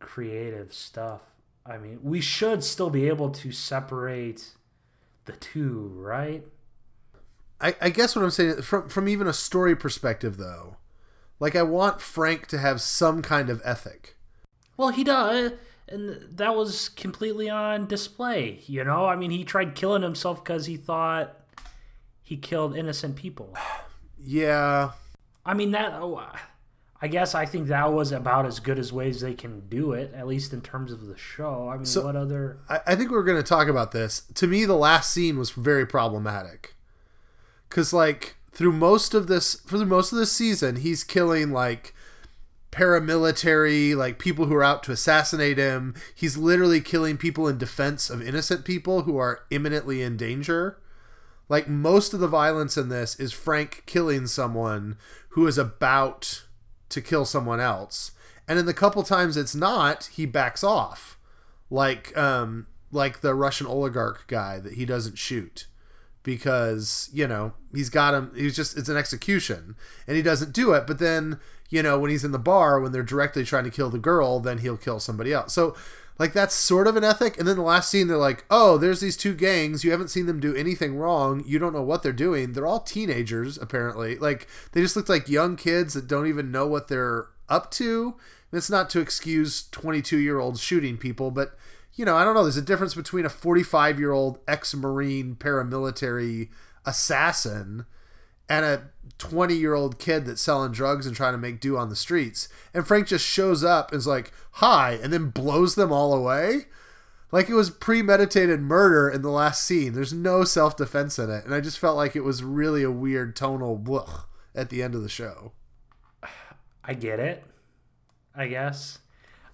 creative stuff. I mean, we should still be able to separate the two, right? I, I guess what I'm saying from from even a story perspective though, like I want Frank to have some kind of ethic. Well, he does, and that was completely on display. You know, I mean, he tried killing himself because he thought he killed innocent people. <sighs> Yeah, I mean that. oh, I guess I think that was about as good as ways they can do it, at least in terms of the show. I mean, So- what other? I, I think we're going to talk about this. To me, the last scene was very problematic. Because, like, through most of this, for the most of this season, he's killing, like, paramilitary, like people who are out to assassinate him. He's literally killing people in defense of innocent people who are imminently in danger. Like most of the violence in this is Frank killing someone who is about to kill someone else. And in the couple times it's not, he backs off. Like um like the Russian oligarch guy that he doesn't shoot because, you know, he's got him he's just it's an execution and he doesn't do it, but then, you know, when he's in the bar when they're directly trying to kill the girl, then he'll kill somebody else. So like that's sort of an ethic. And then the last scene, they're like, "Oh, there's these two gangs. You haven't seen them do anything wrong. You don't know what they're doing. They're all teenagers, apparently. Like they just look like young kids that don't even know what they're up to. And it's not to excuse 22 year olds shooting people, but you know, I don't know. There's a difference between a 45 year old ex-marine paramilitary assassin and a 20 year old kid that's selling drugs and trying to make do on the streets. And Frank just shows up and is like, hi, and then blows them all away. Like it was premeditated murder in the last scene. There's no self defense in it. And I just felt like it was really a weird tonal blech at the end of the show. I get it. I guess.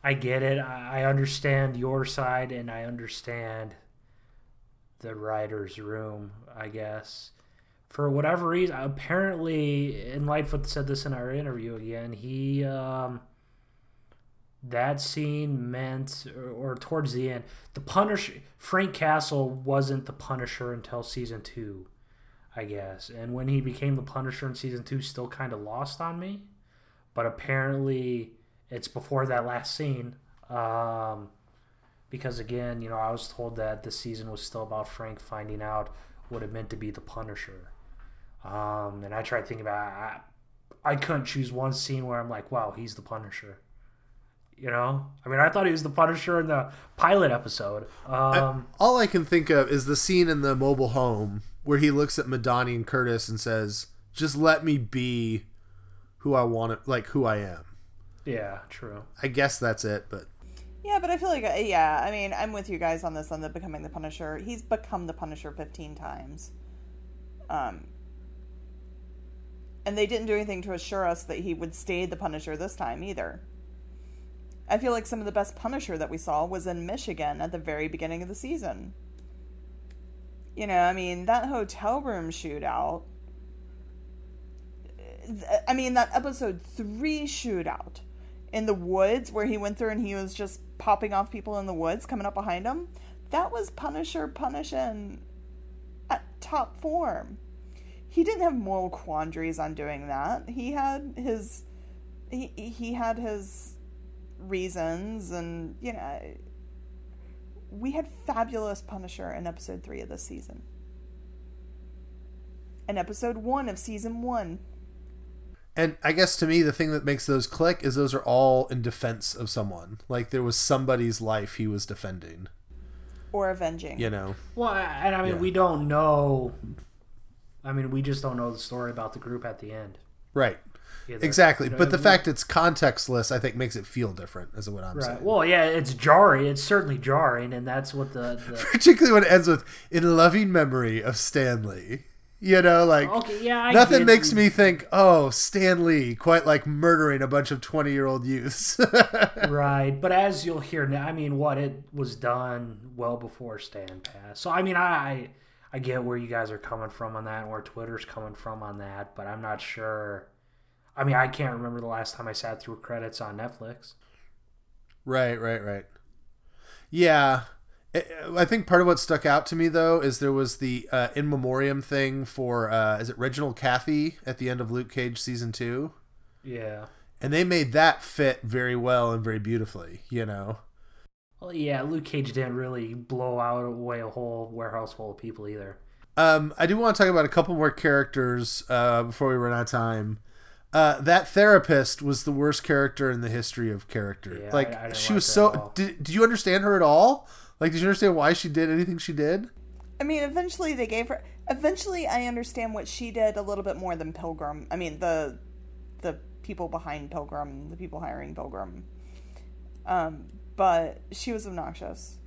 I get it. I understand your side and I understand the writer's room, I guess for whatever reason, apparently, and Lightfoot said this in our interview again. He um, that scene meant, or, or, towards the end, the Punisher Frank Castle wasn't the Punisher until season two, I guess. And when he became the Punisher in season two, still kind of lost on me. But apparently, it's before that last scene. Um, because again, you know, I was told that the season was still about Frank finding out what it meant to be the Punisher. Um, and I tried thinking about I, I couldn't choose one scene where I'm like, wow, he's the Punisher. You know, I mean, I thought he was the Punisher in the pilot episode. Um, I, all I can think of is the scene in the mobile home where he looks at Madani and Curtis and says, "Just let me be who I want to, like who I am." Yeah, true. I guess that's it, but yeah, but I feel like uh, yeah, I mean, I'm with you guys on this on the becoming the Punisher. He's become the Punisher 15 times. Um, and they didn't do anything to assure us that he would stay the Punisher this time either. I feel like some of the best Punisher that we saw was in Michigan at the very beginning of the season. You know, I mean, that hotel room shootout. I mean, that episode three shootout in the woods where he went through and he was just popping off people in the woods coming up behind him. That was Punisher punishing at top form he didn't have moral quandaries on doing that. He had his he he had his reasons and you know we had fabulous Punisher in episode 3 of this season. In episode 1 of season 1. And I guess to me the thing that makes those click is those are all in defense of someone. Like there was somebody's life he was defending or avenging. You know. Well, and I mean yeah. we don't know I mean, we just don't know the story about the group at the end. Right. Either. Exactly. You know, but the fact it's contextless, I think, makes it feel different, is what I'm right. saying. Well, yeah, it's jarring. It's certainly jarring, and that's what the, the... <laughs> particularly when it ends with "in loving memory of Stan Lee." You know, like okay, yeah, I nothing makes me think, "Oh, Stan Lee," quite like murdering a bunch of twenty-year-old youths. <laughs> right, but as you'll hear now, I mean, what it was done well before Stan passed. So, I mean, I I get where you guys are coming from on that and where Twitter's coming from on that, but I'm not sure. I mean, I can't remember the last time I sat through credits on Netflix. Right, right, right. Yeah. I think part of what stuck out to me though is there was the uh, in memoriam thing for uh, is it Reginald Cathey at the end of Luke Cage season two? Yeah, and they made that fit very well and very beautifully. You know, well, yeah, Luke Cage didn't really blow out away a whole warehouse full of people either. Um, I do want to talk about a couple more characters uh, before we run out of time. Uh, that therapist was the worst character in the history of character. Yeah, like I, I she like was so. Did, did you understand her at all? Like, did you understand why she did anything she did? I mean, eventually they gave her. Eventually, I understand what she did a little bit more than Pilgrim. I mean, the the people behind Pilgrim, the people hiring Pilgrim. Um, but she was obnoxious.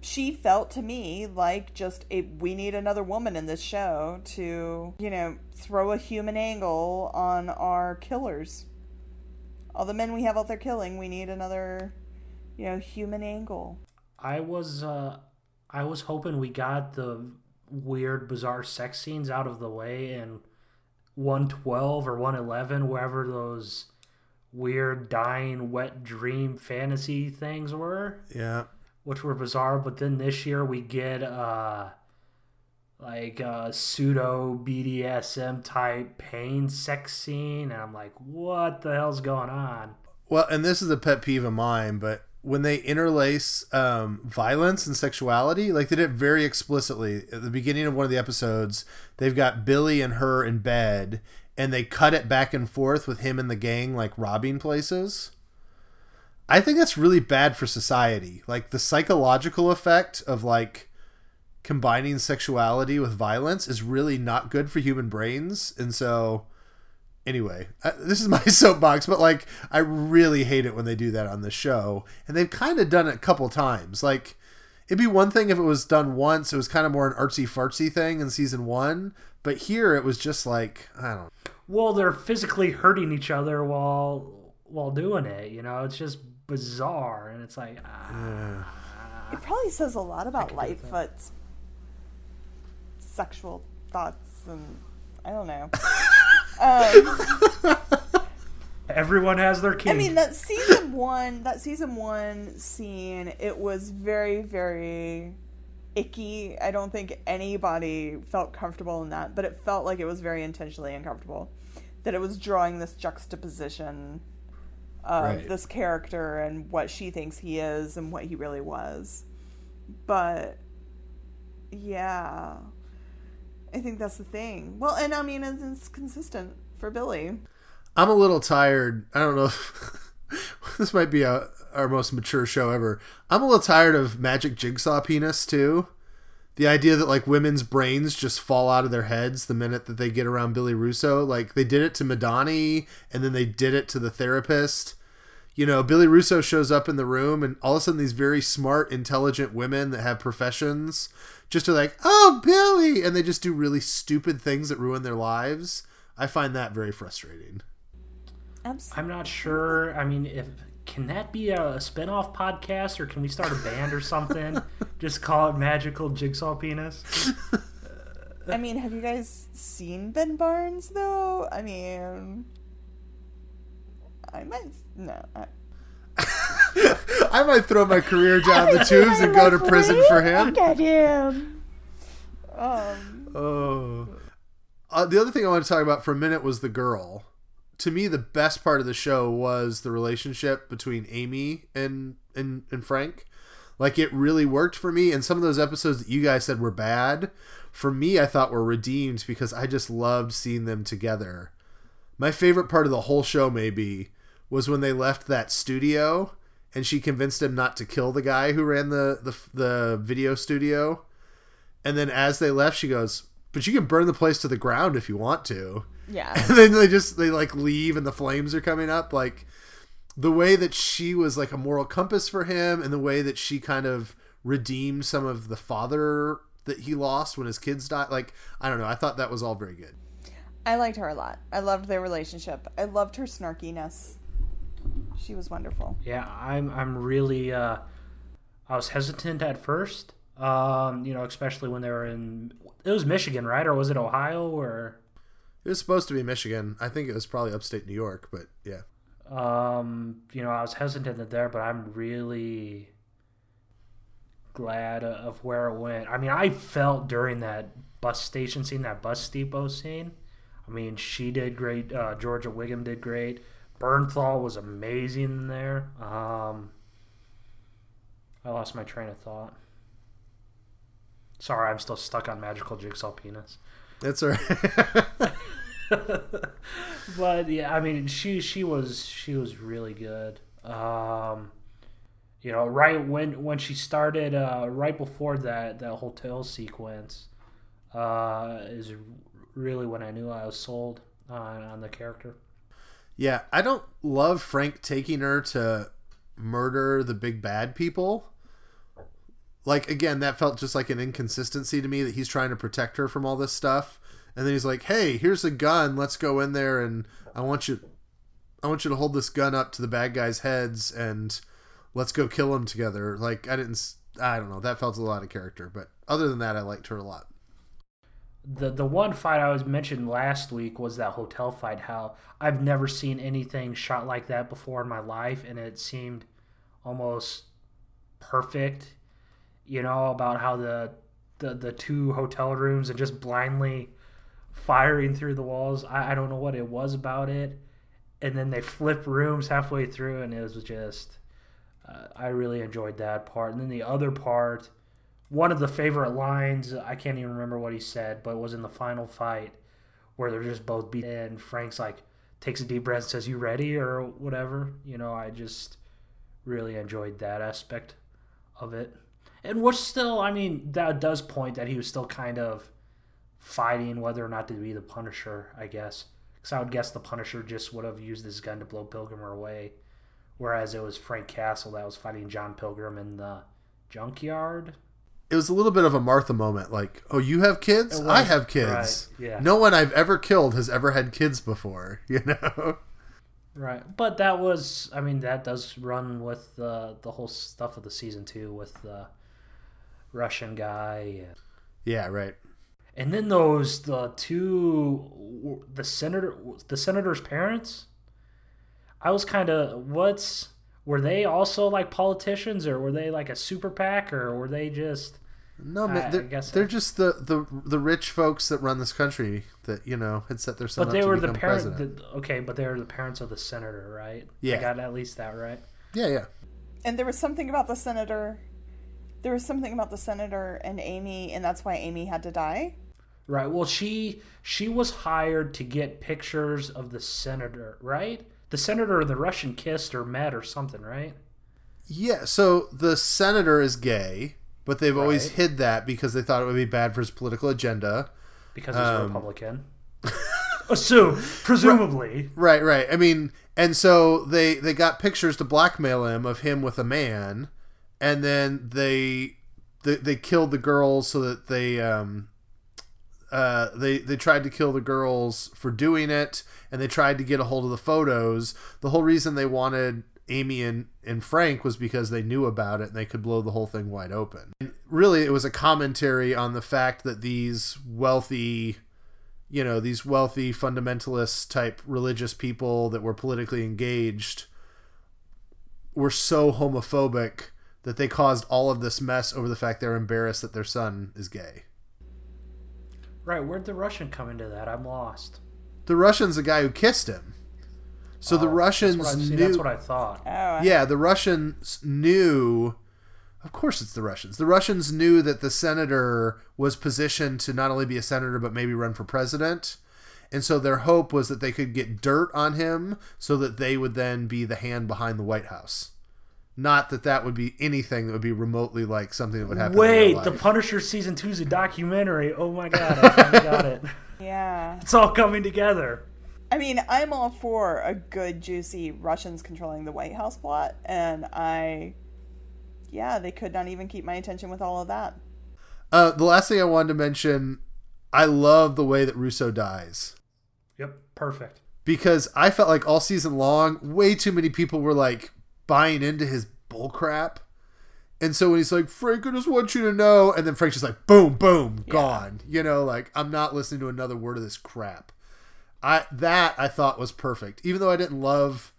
She felt to me like just a we need another woman in this show to, you know, throw a human angle on our killers. all the men we have out there killing, we need another, you know, human angle. I was uh I was hoping we got the weird bizarre sex scenes out of the way in 112 or 111 wherever those weird dying wet dream fantasy things were. Yeah. which were bizarre but then this year we get uh like a pseudo BDSM type pain sex scene and I'm like what the hell's going on? Well, and this is a pet peeve of mine, but when they interlace um, violence and sexuality, like they did it very explicitly. At the beginning of one of the episodes, they've got Billy and her in bed, and they cut it back and forth with him and the gang like robbing places. I think that's really bad for society. Like the psychological effect of like combining sexuality with violence is really not good for human brains, and so anyway, uh, this is <laughs> my soapbox, but like I really hate it when they do that on the show, and they've kind of done it a couple times. Like it'd be one thing if it was done once; it was kind of more an artsy fartsy thing in season one. But here it was just like I don't. Well they're physically hurting each other while while doing it you know it's just bizarre and it's like ah. It probably says a lot about Lightfoot's sexual thoughts and I don't know. <laughs> um, everyone has their kink I mean that season one, that season one scene, it was very, very icky. I don't think anybody felt comfortable in that, but it felt like it was very intentionally uncomfortable. That it was drawing this juxtaposition of Right. this character and what she thinks he is and what he really was. But yeah. I think that's the thing. Well, and I mean, it's, it's consistent for Billy. I'm a little tired. I don't know. If, <laughs> this might be a, our most mature show ever. I'm a little tired of magic jigsaw penis too. The idea that like women's brains just fall out of their heads the minute that they get around Billy Russo. Like they did it to Madani, and then they did it to the therapist. You know, Billy Russo shows up in the room, and all of a sudden, these very smart, intelligent women that have professions just are like, "Oh, Billy," and they just do really stupid things that ruin their lives. I find that very frustrating. Absolutely. I'm not sure. I mean, if can that be a, a spin-off podcast or can we start a band or something? <laughs> Just call it Magical Jigsaw Penis. I mean, have you guys seen Ben Barnes though? I mean, I might no. I, <laughs> I might throw my career down the <laughs> tubes and go to prison for him. Look at him. Um, Oh. Uh, the other thing I want to talk about for a minute was the girl. To me, the best part of the show was the relationship between Amy and and, and Frank. Like it really worked for me. And some of those episodes that you guys said were bad, for me, I thought were redeemed because I just loved seeing them together. My favorite part of the whole show, maybe, was when they left that studio and she convinced him not to kill the guy who ran the the, the video studio. And then as they left, she goes, "But you can burn the place to the ground if you want to." Yeah. <laughs> And then they just they like leave, and the flames are coming up. Like the way that she was like a moral compass for him, and the way that she kind of redeemed some of the father that he lost when his kids died. Like I don't know, I thought that was all very good. I liked her a lot. I loved their relationship. I loved her snarkiness. She was wonderful. Yeah, I'm I'm really uh I was hesitant at first. Um, you know, especially when they were in it was Michigan, right? Or was it Ohio or It was supposed to be Michigan. I think it was probably upstate New York, but yeah. um, you know, I was hesitant there, but I'm really glad of where it went. I mean, I felt during that bus station scene, that bus depot scene. I mean, she did great. Uh, Giorgia Whigham did great. Bernthal was amazing in there. Um, I lost my train of thought. Sorry, I'm still stuck on magical jigsaw penis. That's right. <laughs> but yeah, I mean, she she was she was really good. Um, you know, right when when she started, uh, right before that that hotel sequence, uh, is really when I knew I was sold on on the character. Yeah, I don't love Frank taking her to murder the big bad people. Like again, that felt just like an inconsistency to me that he's trying to protect her from all this stuff. And then he's like, "Hey, here's a gun. Let's go in there and I want you I want you to hold this gun up to the bad guys' heads and let's go kill them together. Like I didn't. I don't know. That felt a lot of character, but other than that, I liked her a lot. the the one fight I was mentioned last week was that hotel fight. How I've never seen anything shot like that before in my life, and it seemed almost perfect. You know about how the the the two hotel rooms and just blindly firing through the walls. I, I don't know what it was about it, and then they flip rooms halfway through, and it was just. Uh, I really enjoyed that part, and then the other part one of the favorite lines I can't even remember what he said, but it was in the final fight where they're just both beat and Frank's like takes a deep breath and says, "You ready?" or whatever. You know, I just really enjoyed that aspect of it, and which still, I mean, that does point that he was still kind of fighting whether or not to be the Punisher. I guess because I would guess the Punisher just would have used his gun to blow Pilgrim away, whereas it was Frank Castle that was fighting John Pilgrim in the junkyard. It was a little bit of a Martha moment. Like, oh, you have kids? It I have kids. right, yeah. No one I've ever killed has ever had kids before. <laughs> You know. Right, but that was, I mean, that does run with the the whole stuff of the season too, with the Russian guy, Yeah. Right. and then those the two the senator the senator's parents. I was kind of what's were they also like politicians or were they like a super PAC or were they just No, I- man, I they're, guess they're just the, the the rich folks that run this country that you know had set their son but up they to were the become parent president. the, okay but they were the parents of the senator right Yeah. I got at least that right Yeah, yeah. And there was something about the senator. There was something about the senator and Amy, and that's why Amy had to die. Right. Well, she she was hired to get pictures of the senator, right? The senator and the Russian kissed or met or something, right? Yeah, so the senator is gay, but they've always hid that because they thought it would be bad for his political agenda. Because he's Um, a Republican. <laughs> Assume, presumably. Right, right. I mean, and so they they got pictures to blackmail him of him with a man, and then they they, they killed the girls so that they um uh they they tried to kill the girls for doing it, and they tried to get a hold of the photos. The whole reason they wanted Amy and, and Frank was because they knew about it and they could blow the whole thing wide open. And really, it was a commentary on the fact that these wealthy you know these wealthy fundamentalist type religious people that were politically engaged were so homophobic that they caused all of this mess over the fact they're embarrassed that their son is gay. Right. Where'd the Russian come into that? I'm lost. The Russian's the guy who kissed him. So the Oh, Russians That's what, I, see, knew that's what I thought. Oh, Yeah, the Russians knew of course it's the Russians. The Russians knew that the senator was positioned to not only be a senator but maybe run for president. And so their hope was that they could get dirt on him so that they would then be the hand behind the White House. Not that that would be anything that would be remotely like something that would happen. in Wait, real the. Punisher season two is a documentary. Oh my god, I <laughs> finally got it. yeah. It's all coming together. I mean, I'm all for a good, juicy Russians controlling the White House plot, and I, yeah, they could not even keep my attention with all of that. Uh, the last thing I wanted to mention, I love the way that Russo dies. Yep, perfect. because I felt like all season long, way too many people were like buying into his bullcrap. And so when he's like, Frank, I just want you to know, and then Frank's just like, boom, boom, gone. You know, like I'm not listening to another word of this crap. I that I thought was perfect, even though I didn't love.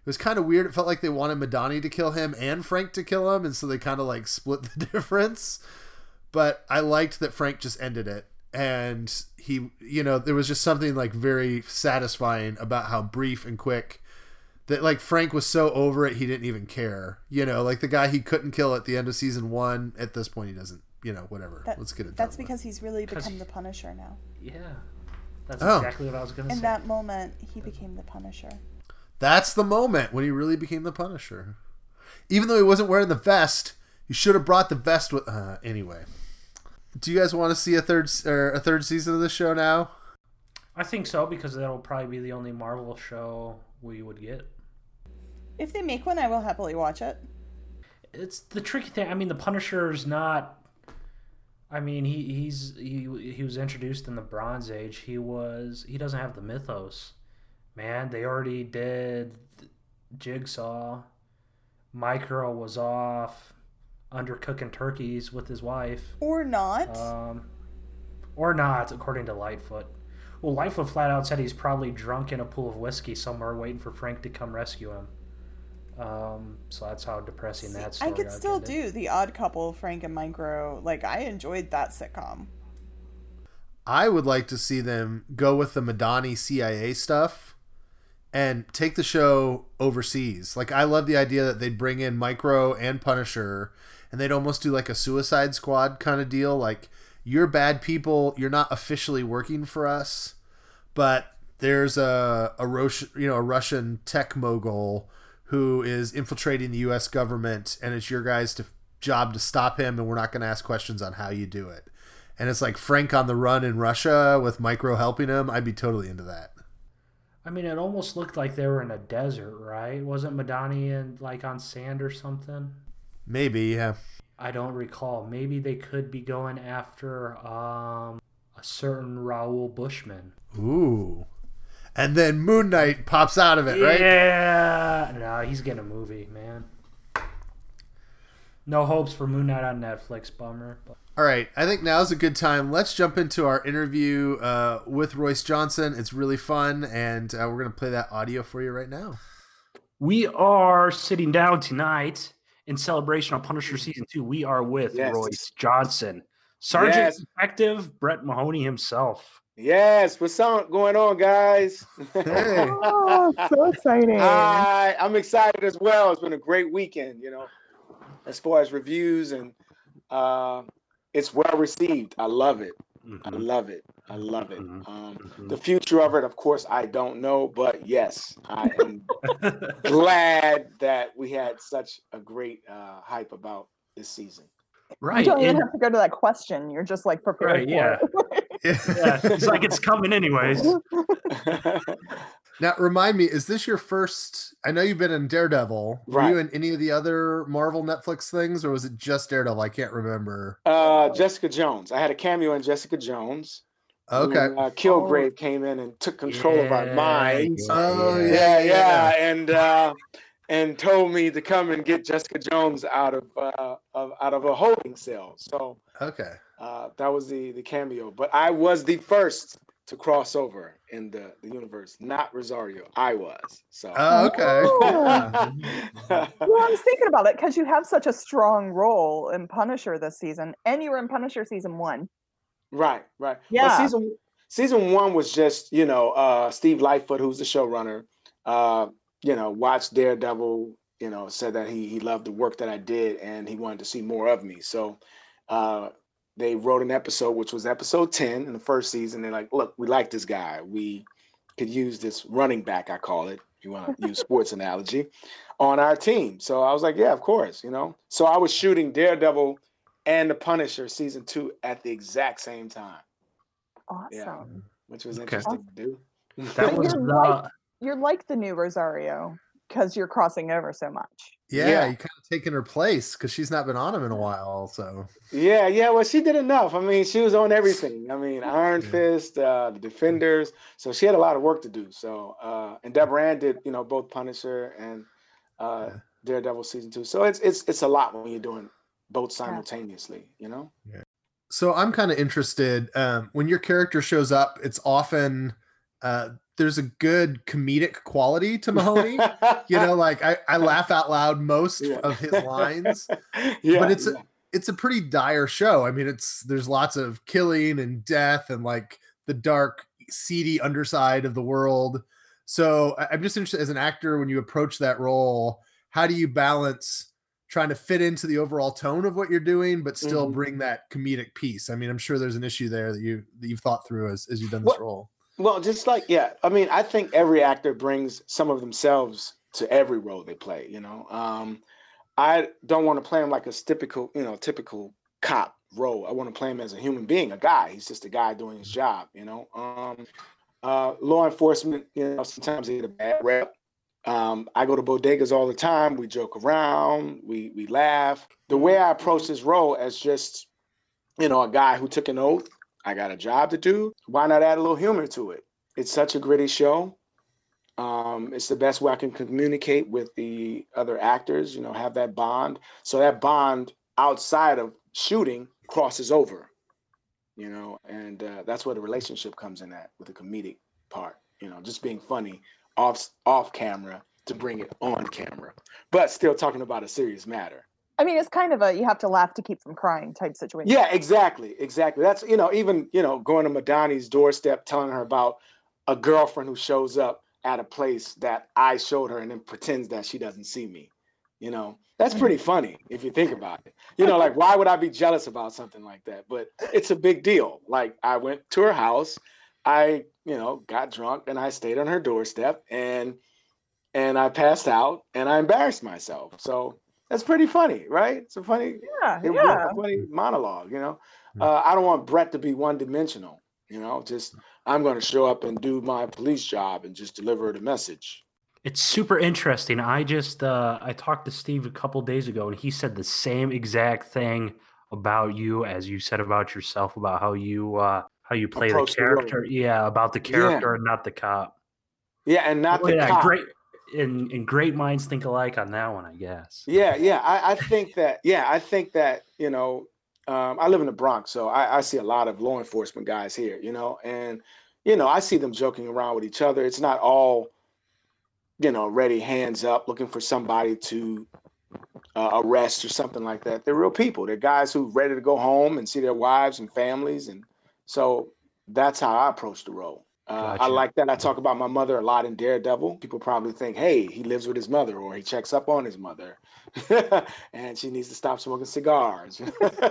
It was kind of weird. It felt like they wanted Madani to kill him and Frank to kill him, and so they kind of like split <laughs> the difference. But I liked that Frank just ended it, and he, you know, there was just something like very satisfying about how brief and quick that like Frank was so over it he didn't even care. You know, like the guy he couldn't kill at the end of season one. At this point, he doesn't. You know, whatever. That- Let's get it. That's done with. because he's really become the Punisher now. Yeah. That's Oh. exactly what I was gonna In say. In that moment, he became the Punisher. That's the moment when he really became the Punisher. Even though he wasn't wearing the vest, he should have brought the vest with. Uh, anyway, do you guys want to see a third or a third season of this show now? I think so because that'll probably be the only Marvel show we would get. If they make one, I will happily watch it. It's the tricky thing. I mean, the Punisher's not. I mean, he he's he he was introduced in the Bronze Age. He was he doesn't have the mythos, Man, they already did Jigsaw. Micro was off undercooking turkeys with his wife. Or not. Um, or not, according to Lightfoot. Well, Lightfoot flat out said he's probably drunk in a pool of whiskey somewhere waiting for Frank to come rescue him. Um, so that's how depressing that story I could still ended. do the Odd Couple, Frank and Micro. Like I enjoyed that sitcom. I would like to see them go with the Madani CIA stuff and take the show overseas. Like I love the idea that they'd bring in Micro and Punisher and they'd almost do like a Suicide Squad kind of deal like you're bad people, you're not officially working for us, but there's a a Russian, you know, a Russian tech mogul who is infiltrating the US government and it's your guys to job to stop him and we're not going to ask questions on how you do it and it's like Frank on the run in Russia with Micro helping him, I'd be totally into that. I mean, it almost looked like they were in a desert, right? Wasn't Madani in like on sand or something? Maybe, yeah. I don't recall. Maybe they could be going after um, a certain Raoul Bushman. Ooh. And then Moon Knight pops out of it, right? Yeah. No, he's getting a movie, man. No hopes for Moon Knight on Netflix. Bummer. But... All right, I think now's a good time. Let's jump into our interview uh, with Royce Johnson. It's really fun, and uh, we're going to play that audio for you right now. We are sitting down tonight in celebration of Punisher season two. We are with Yes. Royce Johnson, Sergeant Yes. Detective Brett Mahoney himself. Yes, what's going on, guys? Hey. <laughs> Oh, so exciting. I, I'm excited as well. It's been a great weekend, you know, as far as reviews and uh, it's well received. I love it. I love it. I love it. Mhm. Um, Mhm. the future of it, of course, I don't know, but yes, I am <laughs> glad that we had such a great uh, hype about this season. You don't even and- have to go to that question. You're just like prepared Right, for yeah. it. yeah, it's like it's coming anyways. <laughs> now, remind me, is this your first? I know you've been in Daredevil. Were you in any of the other Marvel Netflix things, or was it just Daredevil? I can't remember. uh, Jessica Jones. I had a cameo in Jessica Jones. Okay. when, uh, Kilgrave came in and took control of our Yeah, minds. yeah, Oh, yeah. yeah, yeah. yeah, and uh, and told me to come and get Jessica Jones out of, uh, of out of a holding cell. So Okay. uh, that was the the cameo. But I was the first to cross over in the, the universe, not Rosario. I was. So. Oh, okay. <laughs> Well, <laughs> I was thinking about it because you have such a strong role in Punisher this season, and you were in Punisher season one. right, right. Yeah. Well, season season one was just you know uh, Steve Lightfoot, who's the showrunner. Uh, you know, watched Daredevil. You know, said that he he loved the work that I did and he wanted to see more of me. So uh, they wrote an episode, which was episode ten in the first season. They're like, look, we like this guy. We could use this running back, I call it. If you want to use <laughs> sports analogy, on our team. So I was like, yeah, of course. You know. So I was shooting Daredevil and the Punisher season two at the exact same time, Awesome. which was Okay. interesting to do. That was you're the right. You're like the new Rosario because you're crossing over so much. Yeah, Yeah. you kind of taken her place because she's not been on him in a while. Also, Yeah, yeah. Well, she did enough. I mean, she was on everything. I mean, Iron Yeah. Fist, uh, the Defenders. So she had a lot of work to do. So, uh, and Deborah Ann did, you know, both Punisher and uh, Yeah. Daredevil season two. So it's it's it's a lot when you're doing both simultaneously. You know. Yeah. So I'm kind of interested. Um, when your character shows up, it's often uh, there's a good comedic quality to <laughs> Mahoney. you know, like I, I laugh out loud most Yeah. of his lines. <laughs> yeah, but it's a- It's a pretty dire show. I mean, it's there's lots of killing and death and like the dark, seedy underside of the world. So I'm just interested as an actor when you approach that role, how do you balance trying to fit into the overall tone of what you're doing, but still Mhm. bring that comedic piece? I mean, I'm sure there's an issue there that you that you've thought through as, as you've done this Well, role. Well, just like yeah, I mean, I think every actor brings some of themselves to every role they play. You know, um, I don't want to play him like a typical, you know, typical cop role. I want to play him as a human being, a guy. He's just a guy doing his job. You know, um, uh, law enforcement. You know, sometimes they get a bad rep. Um, I go to bodegas all the time. We joke around. We we laugh. The way I approach this role as just, you know, a guy who took an oath. I got a job to do. Why not add a little humor to it? It's such a gritty show. Um, it's the best way I can communicate with the other actors, you know, have that bond. So that bond outside of shooting crosses over, you know, and uh, that's where the relationship comes in at with the comedic part, you know, just being funny off off camera to bring it on camera, but still talking about a serious matter. I mean, it's kind of a you have to laugh to keep from crying type situation. Yeah, exactly, exactly. That's you know, even you know, going to Madani's doorstep, telling her about a girlfriend who shows up at a place that I showed her and then pretends that she doesn't see me. You know, that's pretty mm-hmm. funny if you think about it. You know, like why would I be jealous about something like that? But it's a big deal. Like I went to her house, I, you know, got drunk and I stayed on her doorstep and and I passed out and I embarrassed myself. So that's pretty funny, right? It's a funny, yeah, it, yeah. a funny monologue. You know, uh, I don't want Brett to be one dimensional. You know, just I'm going to show up and do my police job and just deliver the message. It's super interesting. I just uh, I talked to Steve a couple days ago, and he said the same exact thing about you as you said about yourself about how you uh, how you play Approach the the character. yeah, about the character and not the cop. Yeah, and not the yeah, cop. great. And, and great minds think alike on that one, I guess. Yeah, yeah. I, I think that. Yeah, I think that. You know, um, I live in the Bronx, so I, I see a lot of law enforcement guys here. You know, and you know, I see them joking around with each other. It's not all, you know, ready, hands up, looking for somebody to uh, arrest or something like that. They're real people. They're guys who ready to go home and see their wives and families, and so that's how I approach the role. Uh, I like that. I talk about my mother a lot in Daredevil. People probably think, "Hey, he lives with his mother, or he checks up on his mother, <laughs> and she needs to stop smoking cigars."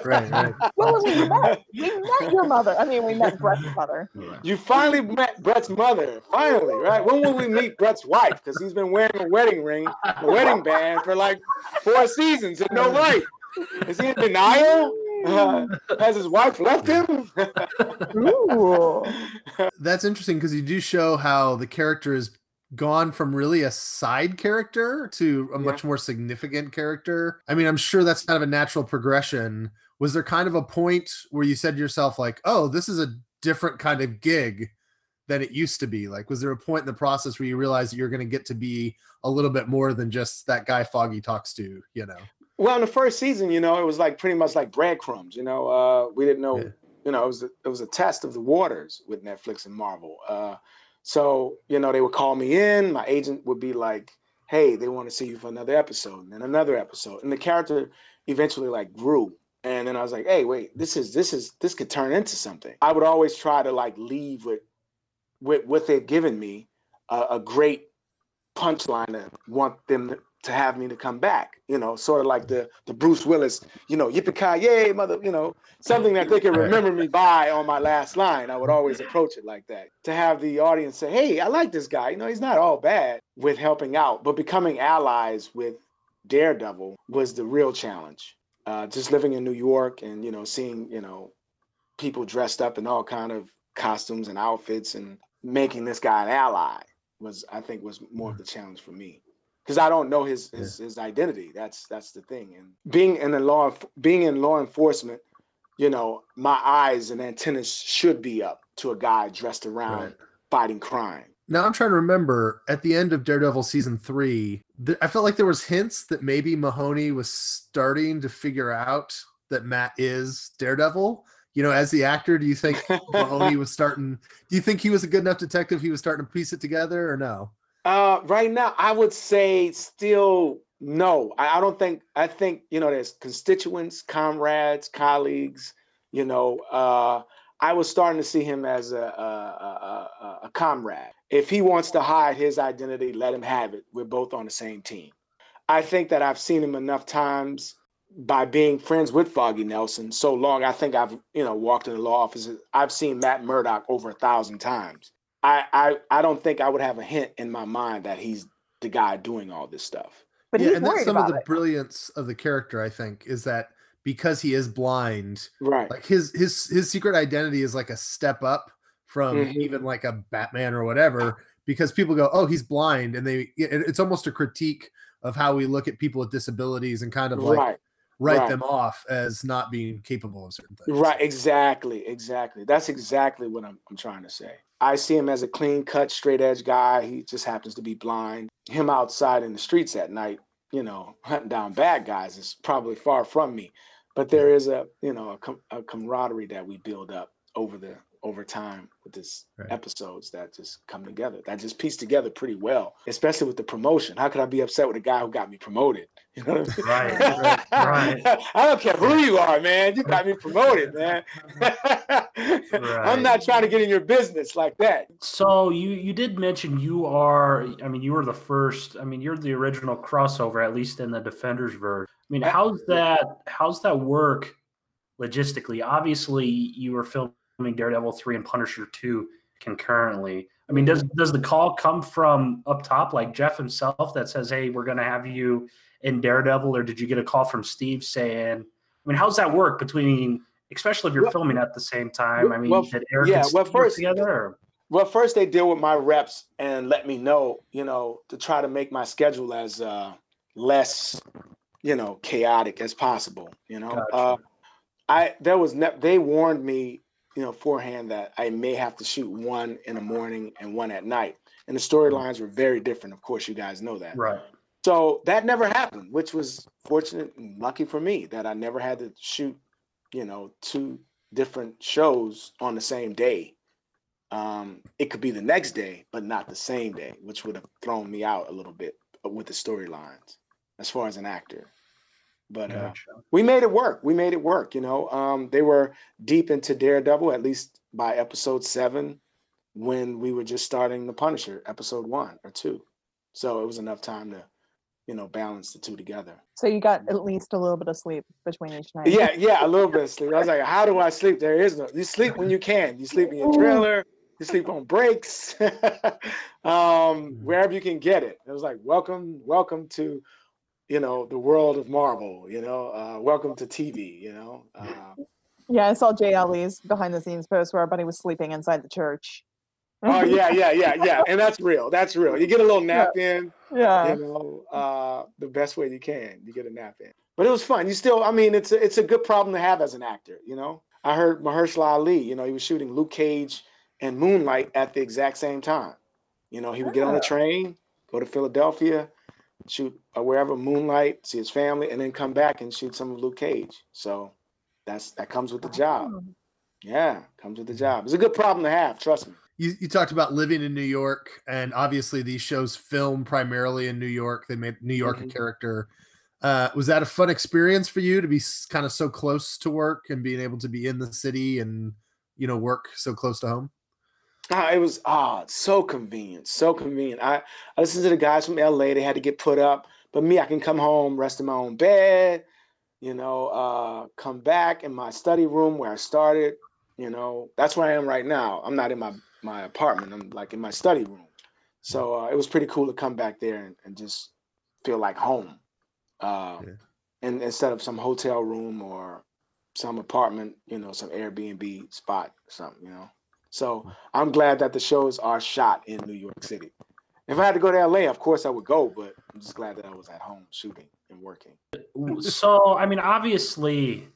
Right, right. <laughs> Well, we met. We met your mother. I mean, we met Brett's mother. You finally met Brett's mother. Finally, right? When will we meet Brett's wife? Because he's been wearing a wedding ring, a wedding band for like four seasons and no wife. Is he in denial? Uh, <laughs> has his wife left him? Ooh. That's interesting because you do show how the character has gone from really a side character to a Yeah. much more significant character. I mean, I'm sure that's kind of a natural progression. Was there kind of a point where you said to yourself, like, oh, this is a different kind of gig than it used to be? Like, was there a point in the process where you realized that you're going to get to be a little bit more than just that guy Foggy talks to, you know? Well, in the first season, you know, it was like pretty much like breadcrumbs. You know, uh, we didn't know. Yeah. You know, it was a, it was a test of the waters with Netflix and Marvel. Uh, so you know, they would call me in. My agent would be like, "Hey, they want to see you for another episode, and then another episode." And the character eventually like grew. And then I was like, "Hey, wait, this is this is this could turn into something." I would always try to like leave with with what they've given me a, a great punchline to want them to have me to come back. You know, sort of like the the Bruce Willis, you know, yippee yay, mother, you know, something that they can remember me by on my last line. I would always approach it like that to have the audience say, "Hey, I like this guy. You know, he's not all bad with helping out, but becoming allies with Daredevil was the real challenge. Uh, just living in New York and you know seeing you know people dressed up in all kind of costumes and outfits and making this guy an ally was I think was more of the challenge for me because I don't know his his, his identity. That's that's the thing. And being in the law being in law enforcement, you know, my eyes and antennas should be up to a guy dressed around Right. fighting crime. Now I'm trying to remember at the end of Daredevil season three, th- I felt like there was hints that maybe Mahoney was starting to figure out that Matt is Daredevil. You know, as the actor, do you think <laughs> Mahoney was starting? Do you think he was a good enough detective? He was starting to piece it together, or no? Uh, right now, I would say still no. I, I don't think. I think you know, there's constituents, comrades, colleagues. You know, uh, I was starting to see him as a, a, a, a, comrade. If he wants to hide his identity, let him have it. We're both on the same team. I think that I've seen him enough times by being friends with Foggy Nelson so long. I think I've you know walked in the law offices. I've seen Matt Murdock over a thousand times. I, I I don't think I would have a hint in my mind that he's the guy doing all this stuff. But yeah, he's and that's some about of the it. brilliance of the character. I think is that because he is blind, Right. like his his his secret identity is like a step up from Mhm. even like a Batman or whatever. Because people go, oh, he's blind, and they it- it's almost a critique of how we look at people with disabilities and kind of like right. write Right. them off as not being capable of certain things. Right, exactly, exactly. That's exactly what I'm, I'm trying to say. I see him as a clean cut, straight edge guy. He just happens to be blind. Him outside in the streets at night, you know, <laughs> hunting down bad guys is probably far from me. But there is a, you know, a, com- a camaraderie that we build up over the over time with this Right. episodes that just come together. That just piece together pretty well, especially with the promotion. How could I be upset with a guy who got me promoted? <laughs> You know what I mean? Right, right, right. <laughs> I don't care who you are, man. You got me promoted, man. <laughs> I'm not trying to get in your business like that. So you you did mention you are. I mean, you were the first. I mean, you're the original crossover, at least in the Defenders verse. I mean, how's that? How's that work logistically? Obviously, you were filming Daredevil three and Punisher two concurrently. I mean, does does the call come from up top, like Jeph himself, that says, "Hey, we're going to have you in Daredevil," or did you get a call from Steve saying? I mean, how's that work between, especially if you're Well- filming at the same time? I mean, well, did Erik yeah, and well, first- together? Or? Well, first they deal with my reps and let me know, you know, to try to make my schedule as uh, less, you know, chaotic as possible. You know, Gotcha. uh, I there was ne- they warned me, you know, forehand that I may have to shoot one in the morning and one at night, and the storylines were very different. Of course, you guys know that. Right. So that never happened, which was fortunate and lucky for me that I never had to shoot, you know, two different shows on the same day. Um, it could be the next day, but not the same day, which would have thrown me out a little bit with the storylines as far as an actor. But uh, we made it work. We made it work. You know, um, they were deep into Daredevil, at least by episode seven, when we were just starting the Punisher, episode one or two. So it was enough time to, you know, balance the two together. So you got at least a little bit of sleep between each night. Yeah, yeah, a little bit of sleep. I was like, how do I sleep? There is no. You sleep when you can. You sleep in your trailer. You sleep on breaks. <laughs> um, wherever you can get it. It was like, welcome, welcome to, you know, the world of Marvel. You know, uh, welcome to TV. You know. Uh, Yeah, I saw Jay Ali's behind the scenes post where our buddy was sleeping inside the church. oh yeah, yeah, yeah, <laughs> yeah, and that's real. That's real. You get a little nap in. yeah. you know, uh, the best way you can. You get a nap in. But it was fun. You still, I mean, it's a, it's a good problem to have as an actor. You know, I heard Mahershala Ali. You know, he was shooting Luke Cage and Moonlight at the exact same time. You know, he would get on the Ah. train, go to Philadelphia, shoot uh, wherever Moonlight, see his family, and then come back and shoot some of Luke Cage. So that's that comes with the job. Yeah, comes with the job. It's a good problem to have. Trust me. You, you talked about living in New York, and obviously these shows film primarily in New York. They made New York Mhm. a character. Uh, was that a fun experience for you to be kind of so close to work and being able to be in the city and you know work so close to home? It was ah so convenient, so convenient. I, I listened to the guys from LA, they had to get put up, but me, I can come home, rest in my own bed, you know, uh, come back in my study room where I started, you know, that's where I am right now. I'm not in my my apartment, I'm like in my study room. So uh, it was pretty cool to come back there and, and just feel like home. Uh, Yeah. and instead of some hotel room or some apartment, you know, some Airbnb spot something, you know. So I'm glad that the shows are shot in New York City. If I had to go to LA, of course I would go, but I'm just glad that I was at home shooting and working. so I mean, obviously,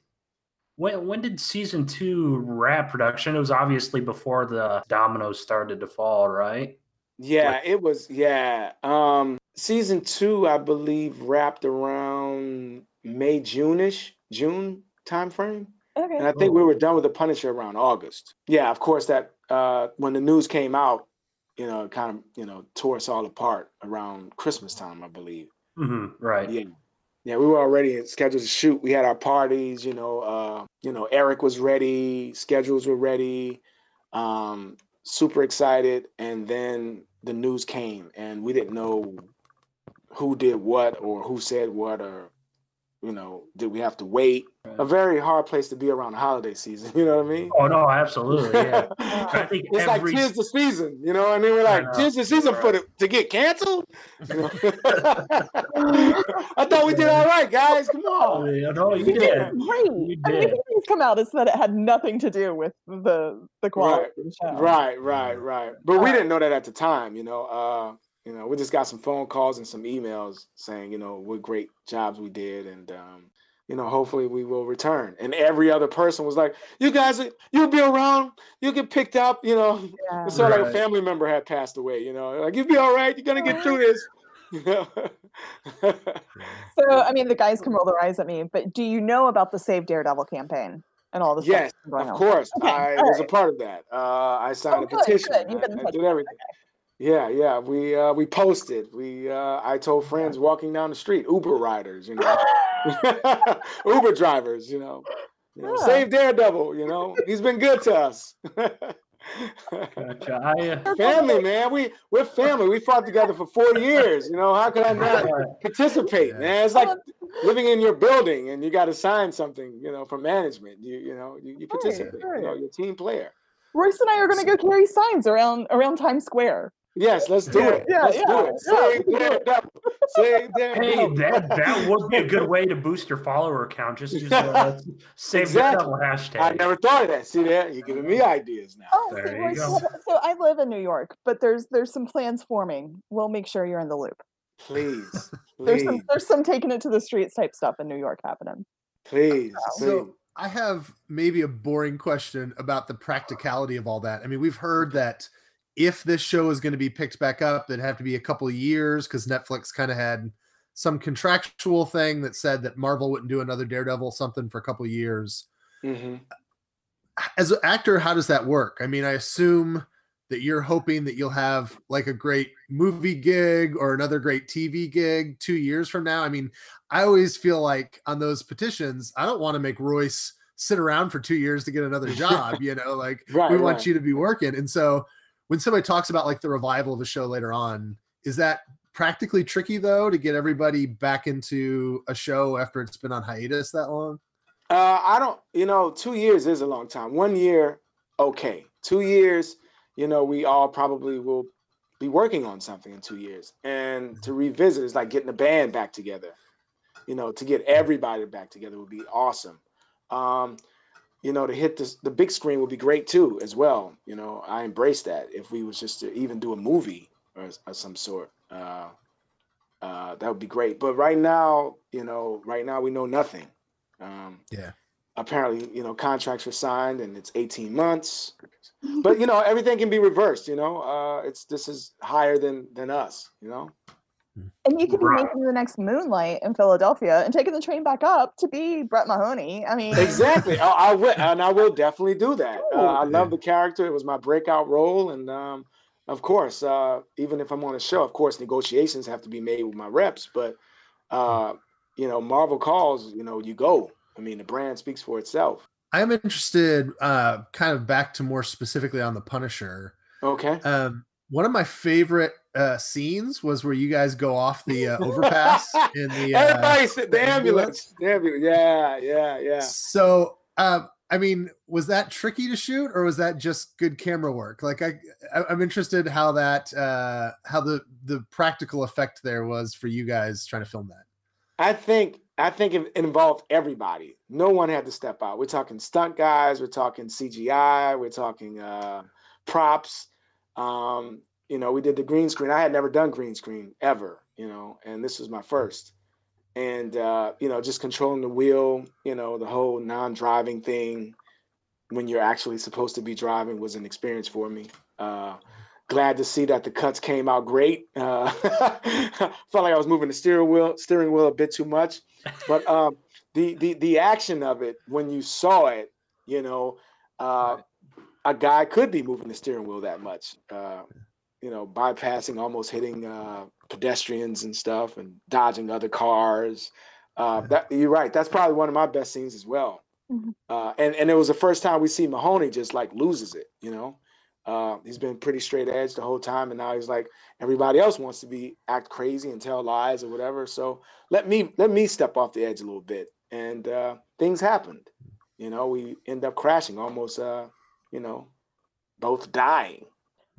when when did season two wrap production? It was obviously before the dominoes started to fall, right? Yeah, it was yeah. Um season 2 I believe wrapped around May June-ish, June timeframe. Okay. And I think we were done with the Punisher around August. Yeah, of course that uh when the news came out, you know, kind of, you know, tore us all apart around Christmas time, I believe. hmm right. Yeah. Yeah, we were already scheduled to shoot. We had our parties, you know, uh, you know, Erik was ready, schedules were ready, um, super excited, and then the news came and we didn't know who did what or who said what or you know, did we have to wait? A very hard place to be around the holiday season, <laughs> you know what I mean? Oh no, absolutely. Yeah. <laughs> I think it's every- like tis the season, you know. I mean, we're like, know. tis the season for the to get canceled. You <laughs> know? I thought we did all right, guys. Come Oh, on. yeah, no, you You did did. great. You I mean, things come out is that it had nothing to do with the the quality of the show. Right, right, right. But we didn't know that at the time, you know. Uh, you know, we just got some phone calls and some emails saying, you know, what great jobs we did, and um, you know, hopefully we will return. And every other person was like, "You guys, you'll be around. You'll get picked up." You know, Yeah. it's sort of like a family member had passed away. You know, like you'll be all right. You're gonna get through this. <laughs> You know? <laughs> So, I mean, the guys can roll their eyes at me, but do you know about the Save Daredevil campaign and all the stuff yes, that's been going of course. Okay, I all was a part of that. Uh, I signed Oh, a good, petition. good. You've been in I, I did with- everything. Yeah, yeah. We uh, we posted. We uh, I told friends walking down the street, Uber riders, you know, <laughs> <laughs> Uber drivers, you know, you know, Yeah. save Daredevil. You know, he's been good to us. <laughs> Gotcha. I, uh, family, man. We we're family. We fought together for four years. You know, how could I not participate, Yeah. man? It's like living in your building and you got to sign something, you know, from management. You you know, you, you participate. You know, right. you're a team player. Royce and I are going to go carry signs around around Times Square. Yes, let's do it. Yeah, let's yeah, do it. yeah, Save we can do it. Daredevil. Hey, Daredevil. that that would be a good way to boost your follower count. Just use uh, <laughs> the save Exactly. Daredevil hashtag. I never thought of that. See that? You're giving me ideas now. Oh, There see, you Royce, go. so- so I live in New York, but there's there's some plans forming. We'll make sure you're in the loop. Please, <laughs> There's some there's some taking it to the streets type stuff in New York happening. please, please. So I have maybe a boring question about the practicality of all that. I mean, we've heard that if this show is going to be picked back up, it'd have to be a couple of years because Netflix kind of had some contractual thing that said that Marvel wouldn't do another Daredevil something for a couple of years. Mhm. As an actor, how does that work? I mean, I assume that you're hoping that you'll have like a great movie gig or another great TV gig two years from now. I mean, I always feel like on those petitions, I don't want to make Royce sit around for two years to get another <laughs> job. you know, like Right, we want right. you to be working. And so when somebody talks about like the revival of a show later on, is that practically tricky though to get everybody back into a show after it's been on hiatus that long? Uh, I don't, you know, two years is a long time. One year, okay. Two years, you know, we all probably will be working on something in two years. And to revisit is like getting the band back together. You know, to get everybody back together would be awesome. Um, you know, to hit this, the big screen would be great too, as well. You know, I embrace that. If we was just to even do a movie or, or some sort, uh, uh, that would be great. But right now, you know, right now we know nothing. Um, Yeah. Apparently, you know, contracts were signed and it's 18 months. But you know, everything can be reversed. You know, uh, it's this is higher than than us. You know. And you could be Right. making the next Moonlight in Philadelphia and taking the train back up to be Brett Mahoney. I mean, Exactly. I, I will, and I will definitely do that. <laughs> Uh, I love the character. It was my breakout role, and um, of course, uh, even if I'm on a show, of course, negotiations have to be made with my reps. But uh, you know, Marvel calls. You know, you go. I mean, the brand speaks for itself. I'm interested, uh, kind of back to more specifically on the Punisher. Okay. Um, one of my favorite uh, scenes was where you guys go off the uh, overpass <laughs> in the. Uh, Everybody, the the ambulance. The ambulance. Yeah, yeah, yeah. So, um, I mean, was that tricky to shoot, or was that just good camera work? Like, I, I'm interested how that, uh, how the the practical effect there was for you guys trying to film that. I think I think it it involved everybody. No one had to step out. We're talking stunt guys. We're talking CGI. We're talking uh, props. Um, you know, we did the green screen. I had never done green screen ever. You know, and this was my first. And uh, you know, just controlling the wheel. You know, the whole non-driving thing when you're actually supposed to be driving was an experience for me. Uh, glad to see that the cuts came out great. Uh, <laughs> felt like I was moving the steering wheel steering wheel a bit too much, but um, the the the action of it when you saw it, you know, uh, a guy could be moving the steering wheel that much. Uh, you know, bypassing, almost hitting uh, pedestrians and stuff, and dodging other cars. Uh, that you're right. That's probably one of my best scenes as well. Mhm. Uh, and and it was the first time we see Mahoney just like loses it. You know, uh, he's been pretty straight edge the whole time, and now he's like everybody else wants to be act crazy and tell lies or whatever. So let me let me step off the edge a little bit, and uh, things happened. You know, we end up crashing, almost. You know, both dying.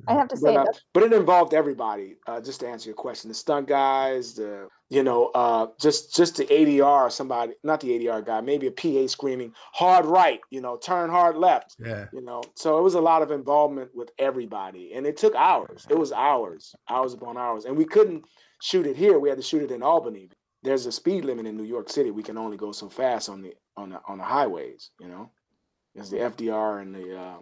I have to say, But, uh, but it involved everybody. Uh, just to answer your question, the stunt guys, the you know, uh, just just the ADR, somebody, not the ADR guy, maybe a PA screaming hard right, you know, turn hard left, Yeah. you know. So it was a lot of involvement with everybody, and it took hours. It was hours, hours upon hours, and we couldn't shoot it here. We had to shoot it in Albany there's a speed limit in New York City. We can only go so fast on the on the on the highways. You know, there's the FDR and the uh,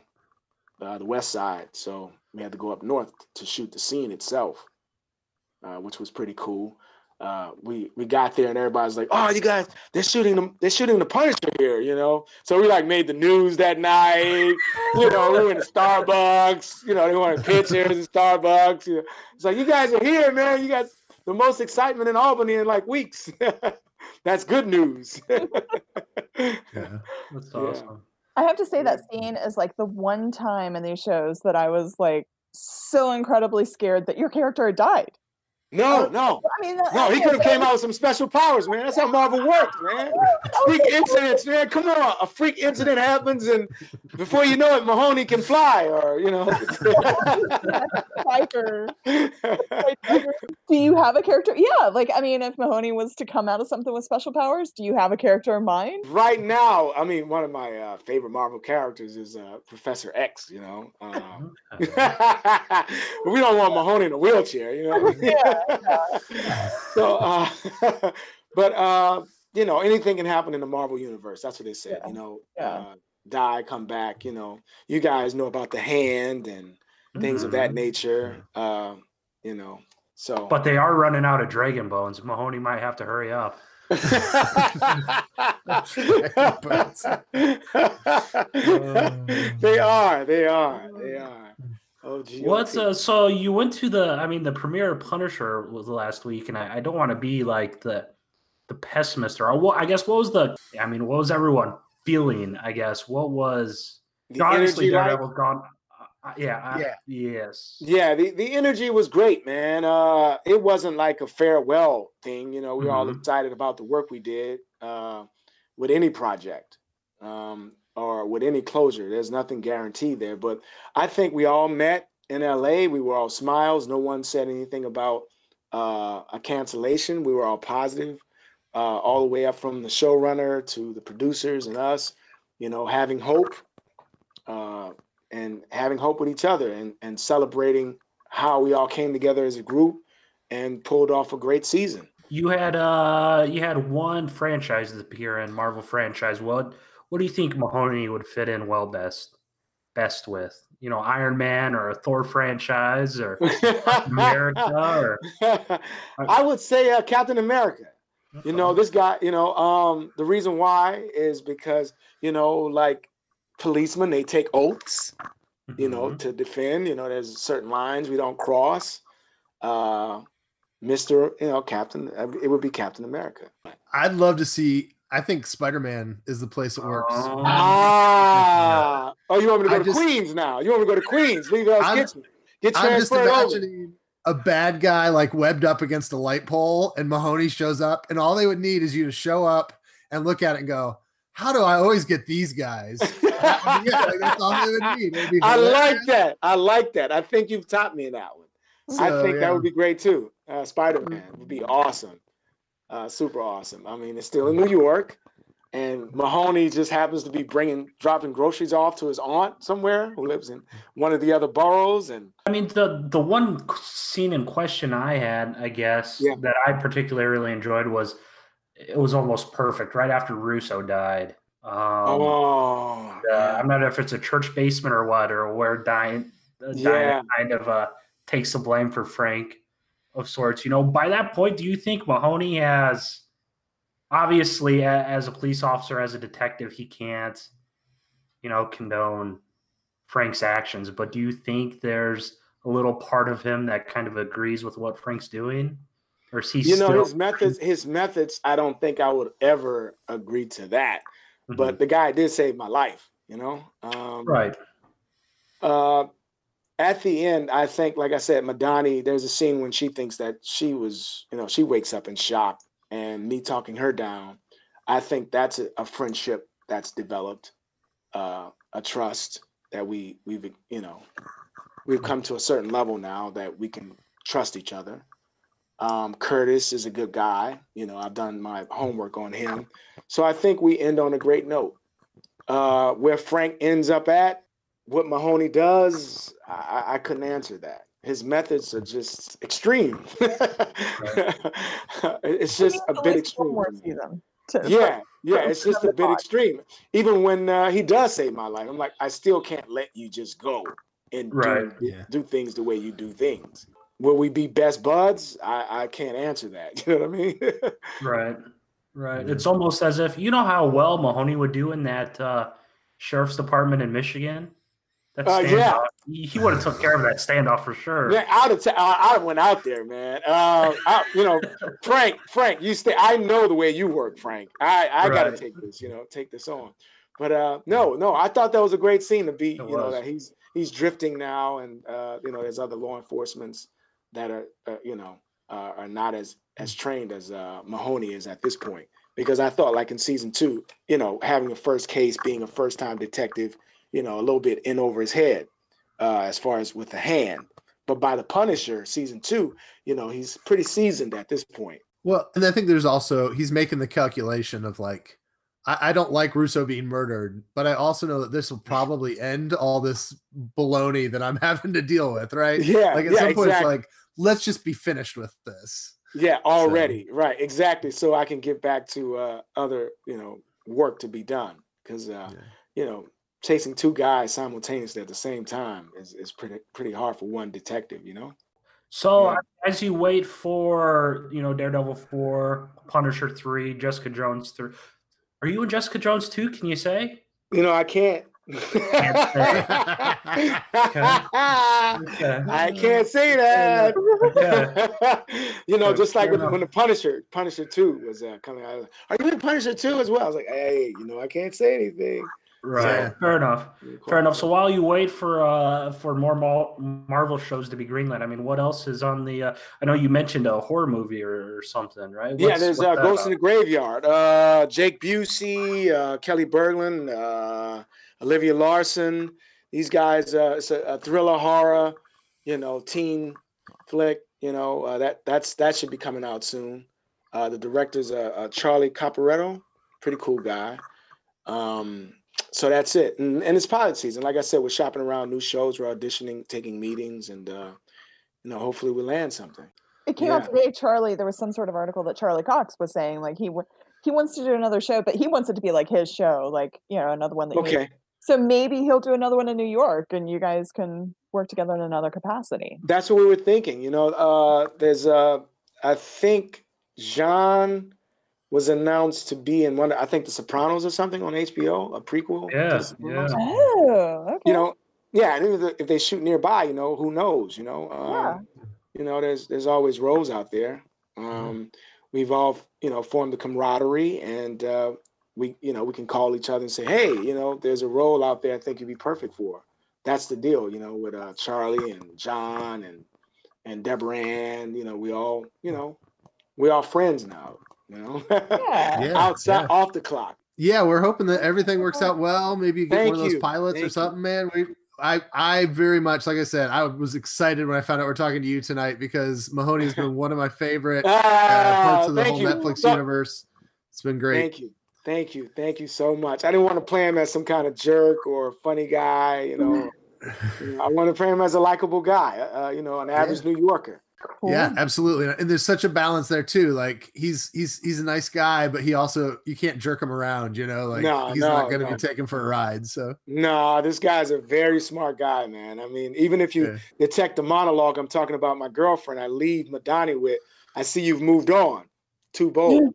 uh, the West Side. So we had to go up north to shoot the scene itself, uh, which was pretty cool. Uh, we we got there and everybody's like, "Oh, you guys, they're shooting them. They're shooting the Punisher here," you know. So we like made the news that night. You know, we went to Starbucks. You know, they wanted pictures in Starbucks. You know. It's like you guys are here, man. You got the most excitement in Albany in like weeks. <laughs> That's good news. <laughs> Yeah. That's Yeah. I have to say that scene is like the one time in these shows that I was like so incredibly scared that your character had died. No, no, I mean, no. He could have came out with some special powers, man. That's how Marvel works, man. <laughs> Freak incidents, man. Come on, a freak incident happens, and before you know it, Mahoney can fly, or you know. Piper. <laughs> Do you have a character? Yeah, like I mean, if Mahoney was to come out of something with special powers, do you have a character in mind? right now, I mean, one of my uh, favorite Marvel characters is uh, Professor X. You know, um, <laughs> we don't want Mahoney in a wheelchair. You know. Yeah, <laughs> so, uh, <laughs> but uh, you know, anything can happen in the Marvel universe. That's what they said. Yeah. You know, Yeah. uh, die, come back. You know, you guys know about the hand and things of that Mhm. nature. Uh, you know, so. But they are running out of Dragon Bones. Mahoney might have to hurry up. <laughs> they are. They are. They are. Oh. What's uh? So you went to the? I mean, the premiere of Punisher was last week, and I, I don't want to be like the the pessimist or what. I guess what was the? I mean, what was everyone feeling? I guess what was the right? Daredevil's gone. Uh, yeah, I- Yeah. yes. Yeah, the, the energy was great, man. Uh, it wasn't like a farewell thing. You know, we were all Mhm. excited about the work we did uh, with any project um, or with any closure. There's nothing guaranteed there. But I think we all met in LA. We were all smiles. No one said anything about uh, a cancellation. We were all positive, uh, all the way up from the showrunner to the producers and us, you know, having hope. Uh, and having hope with each other and, and celebrating how we all came together as a group and pulled off a great season. You had uh, you had one franchise appear in Marvel franchise. What what do you think Mahoney would fit in well best best with? You know, Iron Man or a Thor franchise or America or <laughs> I would say uh, Captain America. You know, this guy, you know, um, the reason why is because, you know, like policemen, they take oaths, you know, Mhm. to defend. You know, there's certain lines we don't cross. Uh, Mr. You know, Captain, it would be Captain America. I'd love to see. I think Spider Man is the place it works. Oh. Ah, <laughs> oh, you want me to go I to just- Queens now? You want me to go to Queens? Leave us I'm- get, get I'm just transferred over. imagining a bad guy like webbed up against a light pole, and Mahoney shows up, and all they would need is you to show up and look at it and go, "How do I always get these guys?" <laughs> That would be it. Like, that's all they would need. I like that. I like that. I think you've taught me in that one. I think yeah. that would be great too. Uh, Spider Man would be awesome, uh, super awesome. I mean, it's still in New York, and Mahoney just happens to be bringing, dropping groceries off to his aunt somewhere who lives in one of the other boroughs, and I mean, the the one scene in question I had, I guess, Yeah. that I particularly enjoyed was it was almost perfect right after Russo died. Um, oh, uh, I'm not sure if it's a church basement or what, or where Diane, uh, Yeah. Diane kind of uh, takes the blame for Frank of sorts. You know, by that point, do you think Mahoney has obviously, as a police officer, as a detective, he can't, you know, condone Frank's actions, but do you think there's a little part of him that kind of agrees with what Frank's doing? Or is he you know his methods. His methods. I don't think I would ever agree to that. But the guy did save my life. You know, um, right? uh, at the end, I think, like I said, Madani, there's a scene when she thinks that she was, you know, she wakes up in shock and me talking her down. I think that's a, a friendship that's developed, uh, a trust that we we've you know we've come to a certain level now that we can trust each other. Um, Curtis is a good guy. You know, I've done my homework on him, so I think we end on a great note. Uh, where Frank ends up at, what Mahoney does, I, I couldn't answer that. his methods are just extreme. <laughs> it's just a bit extreme. More season. To, Yeah, yeah, it's just a bit extreme. Even when uh, he does save my life, I'm like, I still can't let you just go and Right. do, Yeah. do things the way you do things. Will we be best buds? I, I can't answer that. <laughs> You know what I mean? Right. Right. It's almost as if you know how well Mahoney would do in that uh, sheriff's department in Michigan. That Uh, yeah. He, he would have took care of that standoff for sure. Man, I'd have ta- I, I went out there, man. Uh, I, you know, <laughs> Frank, Frank, you stay. I know the way you work, Frank. I, I got to take this, you know, take this on. But uh, no, no, I thought that was a great scene to be, It you know, that he's he's drifting now, and uh, you know, there's other law enforcements that are, uh, you know, uh, are not as as trained as uh, Mahoney is at this point. Because I thought, like in season two, you know, having a first case, being a first time detective, you know, a little bit in over his head uh, as far as with the hand. But by the Punisher season two, you know, he's pretty seasoned at this point. Well, and I think there's also he's making the calculation of like, I, I don't like Russo being murdered, but I also know that this will probably end all this baloney that I'm <laughs> having to deal with, right? Yeah, Like at yeah, some point, exactly. it's like, let's just be finished with this. Yeah, already. Right, exactly. So I can get back to uh, other, you know, work to be done. Because uh, Yeah. you know, chasing two guys simultaneously at the same time is, is pretty pretty hard for one detective, you know? So Yeah. as you wait for you know Daredevil four, Punisher three, Jessica Jones three, are you in Jessica Jones two? Can you say? You know, I can't. <laughs> I can't say that. <laughs> you know, just like when, when the Punisher, Punisher Two was uh, coming out. Are you in Punisher Two as well? I was like, hey, you know, I can't say anything. Right. Yeah. Fair enough. Fair enough. So while you wait for uh for more Mar- Marvel shows to be greenlit, I mean, what else is on the? Uh, I know you mentioned a horror movie or, or something, right? yeah, there's what's uh, that Ghost in the Graveyard. Uh, Jake Busey, uh, Kelli Berglund, uh, Olivia Larson. These guys, uh, it's a, a thriller horror, you know, teen flick. You know, uh, that that's that should be coming out soon. Uh, the director's uh, uh, Charlie Caporetto, pretty cool guy. Um, so that's it, and, and it's pilot season. Like I said, we're shopping around new shows, we're auditioning, taking meetings, and uh, you know, hopefully we land something. It came Yeah. out today, Charlie. There was some sort of article that Charlie Cox was saying like he w- he wants to do another show, but he wants it to be like his show, like you know another one that. Okay. So maybe he'll do another one in New York, and you guys can work together in another capacity. That's what we were thinking. You know, uh, there's uh, I think Jean was announced to be in one. I think The Sopranos or something on HBO, a prequel. to Yeah, yeah. Oh, okay. You know, yeah, and if, if they shoot nearby, you know, who knows? You know, um, Yeah. you know, there's there's always roles out there. Um, we've all you know formed a camaraderie, and uh, we you know we can call each other and say, hey, you know, there's a role out there I think you'd be perfect for. That's the deal, you know, with uh, Charlie and John and and Deborah Ann. You know, we all you know we all friends now. You know, Yeah. Yeah, outside yeah. off the clock. Yeah, we're hoping that everything works out well. Maybe you get Thank one of those pilots Thank or you. something, man. We, I, I very much, like I said, I was excited when I found out we're talking to you tonight because Mahoney has been one of my favorite <laughs> uh, parts of the thank whole you. Netflix So- universe. It's been great. Thank you. Thank you. Thank you so much. I didn't want to play him as some kind of jerk or funny guy, you know. <laughs> You know, I want to play him as a likable guy, uh, you know, an average New Yorker. Cool. Yeah, absolutely. And there's such a balance there too. Like he's he's he's a nice guy, but he also you can't jerk him around, you know, like No, he's not gonna no. be taken for a ride. So No, this guy's a very smart guy, man. I mean, even if you Yeah. detect the monologue I'm talking about my girlfriend, I leave Madani with, I see you've moved on. Too bold.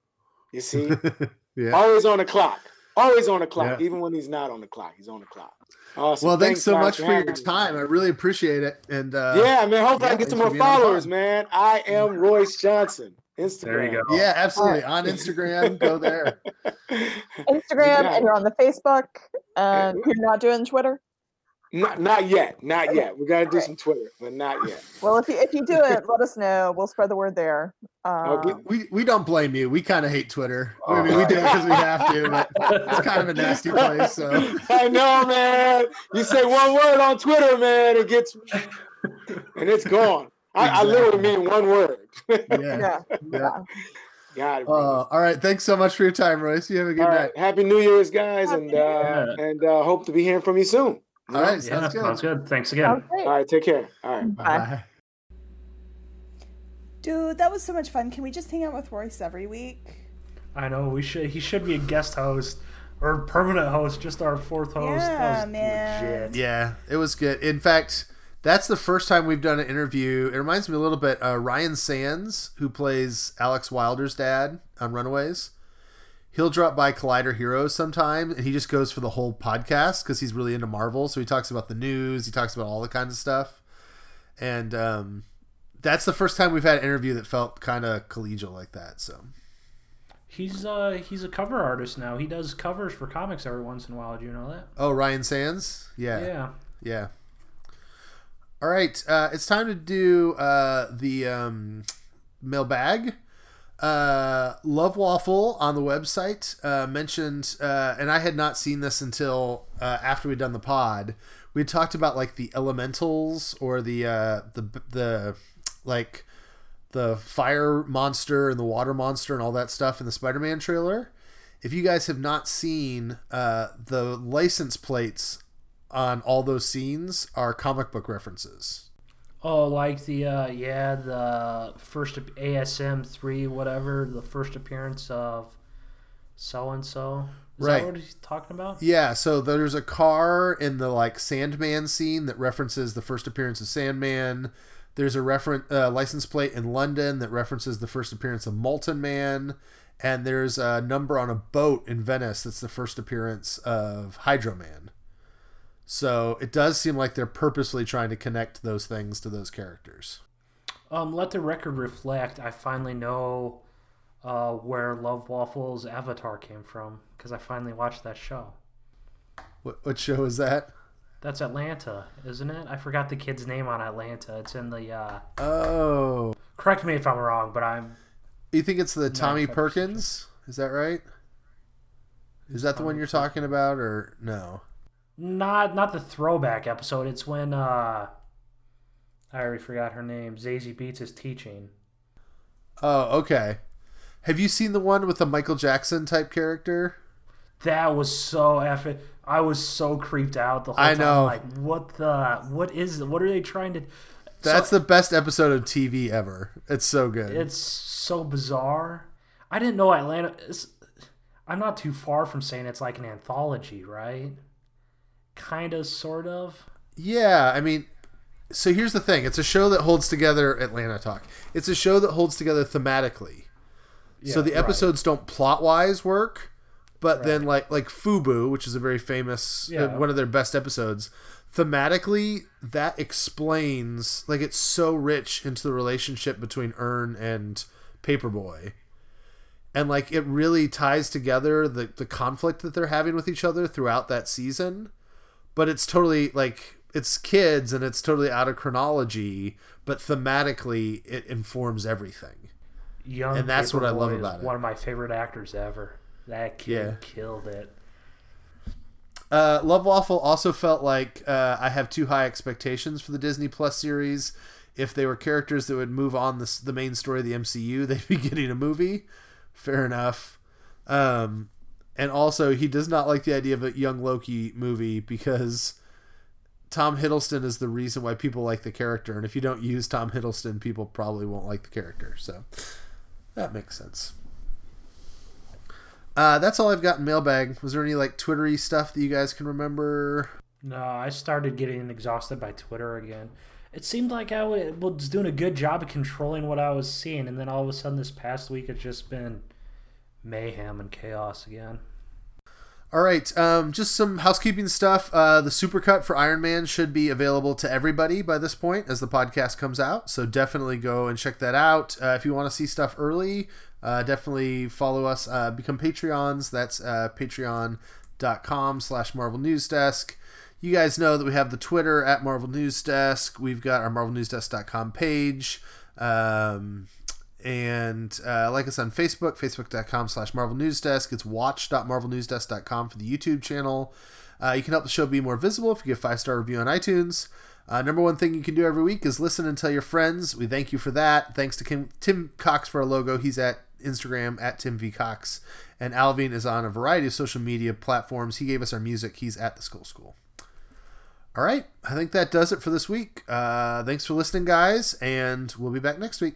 <laughs> you see? <laughs> yeah. Always on the clock. Always on the clock. Yeah. Even when he's not on the clock, he's on the clock. Awesome. Well, thanks, so guys, much for your time. I really appreciate it. And uh yeah, man. Hopefully I get some more being on the followers, man. I am Royce Johnson. Instagram. There you go. yeah, absolutely. On Instagram, go there. <laughs> Instagram, got and you're on the Facebook, And you're not doing Twitter. Not, not yet. Not Okay. yet. We got to do Okay. some Twitter, but not yet. Well, if you if you do it, let us know. We'll spread the word there. Oh, we- Um, We we don't blame you. We kind of hate Twitter. I mean, we do it because we have to, but <laughs> it's kind of a nasty place. So I know, man. You say one word on Twitter, man, it gets and it's gone. I, I literally mean one word. <laughs> yeah. yeah, yeah. Got it. Uh, all right. Thanks so much for your time, Royce. You have a good All night. right. Happy New Year's, guys, Happy and New uh, and uh, hope to be hearing from you soon. All right, Yeah, sounds good. sounds good. Thanks again. All right, take care. All right. Bye. Bye. Dude, that was so much fun. Can we just hang out with Royce every week? I know we should. He should be a guest host or permanent host, just our fourth host. Yeah, that was man. legit. Yeah, it was good. In fact, that's the first time we've done an interview. It reminds me a little bit. Uh, Ryan Sands, who plays Alex Wilder's dad on Runaways, he'll drop by Collider Heroes sometime, and he just goes for the whole podcast because he's really into Marvel. So he talks about the news, he talks about all the kinds of stuff, and um, that's the first time we've had an interview that felt kind of collegial like that. So He's uh he's a cover artist now. He does covers for comics every once in a while. Do you know that? oh, Ryan Sands, yeah, Yeah. Yeah. All right, uh, it's time to do uh, the um, mailbag. Uh, Love Waffle on the website uh, mentioned, uh, and I had not seen this until uh, after we'd done the pod. We talked about like the elementals or the uh, the the like the fire monster and the water monster and all that stuff in the Spider-Man trailer. If you guys have not seen uh, the license plates on all those scenes are comic book references. Oh, like the uh yeah the first ASM three whatever the first appearance of so and so. Right. that what he's talking about? Yeah, so there's a car in the like Sandman scene that references the first appearance of Sandman. There's a reference uh, license plate in London that references the first appearance of Molten Man, and there's a number on a boat in Venice that's the first appearance of Hydro Man. So it does seem like they're purposely trying to connect those things to those characters. Um, let the record reflect. I finally know uh, where Love Waffle's avatar came from because I finally watched that show. What, what show is that? That's Atlanta, isn't it? I forgot the kid's name on Atlanta. It's in the. Uh, Oh, correct me if I'm wrong, but I'm. you think it's the Tommy Perkins? Is that right? Is that the one you're talking about, or no? Not not the throwback episode. It's when uh I already forgot her name. Zazie Beetz is teaching. Oh, okay. Have you seen the one with the Michael Jackson type character? That was so effing. I was so creeped out the whole I time. know. Like, what the? What is? What are they trying to? That's so, the best episode of TV ever. It's so good. It's so bizarre. I didn't know Atlanta. I'm not too far from saying it's like an anthology, right? Kind of, sort of. yeah, I mean, so here's the thing. It's a show that holds together Atlanta Talk. It's a show that holds together thematically. Yeah, so Yeah, the right. episodes don't plot wise work, but then like like Fubu, which is a very famous uh, one of their best episodes, thematically that explains like it's so rich into the relationship between Earn and Paper Boi. And like it really ties together the the conflict that they're having with each other throughout that season. But it's totally like it's kids and it's totally out of chronology, but thematically it informs everything. Young And that's what I love about it. One of my favorite actors ever. That kid Yeah. killed it. Uh, Love Waffle also felt like uh, I have too high expectations for the Disney Plus series. If they were characters that would move on this, the main story of the MCU, <laughs> they'd be getting a movie. Fair enough. Um, and also, he does not like the idea of a young Loki movie because Tom Hiddleston is the reason why people like the character. And if you don't use Tom Hiddleston, people probably won't like the character. So that makes sense. Uh, that's all I've got in mailbag. Was there any like Twittery stuff that you guys can remember? No, I started getting exhausted by Twitter again. It seemed like I was doing a good job of controlling what I was seeing, and then all of a sudden, this past week, it's just been mayhem and chaos again. All right, um, just some housekeeping stuff. Uh, the supercut for Iron Man should be available to everybody by this point as the podcast comes out. So definitely go and check that out. Uh, if you want to see stuff early, uh, definitely follow us. Uh, become Patreons. That's uh, patreon.com slash Marvel News Desk. You guys know that we have the Twitter at Marvel News Desk. We've got our marvelnewsdesk.com page. Um, and uh, like us on Facebook, facebook.com slash Marvel News Desk. It's watch.marvelnewsdesk.com for the YouTube channel. Uh, you can help the show be more visible if you give a five star review on iTunes. Uh, number one thing you can do every week is listen and tell your friends. We thank you for that. Thanks to Kim, Tim Cox for our logo. He's at Instagram at Tim V Cox, and Alvin is on a variety of social media platforms. He gave us our music. He's at the school School. All right, I think that does it for this week. Uh, thanks for listening, guys, and we'll be back next week.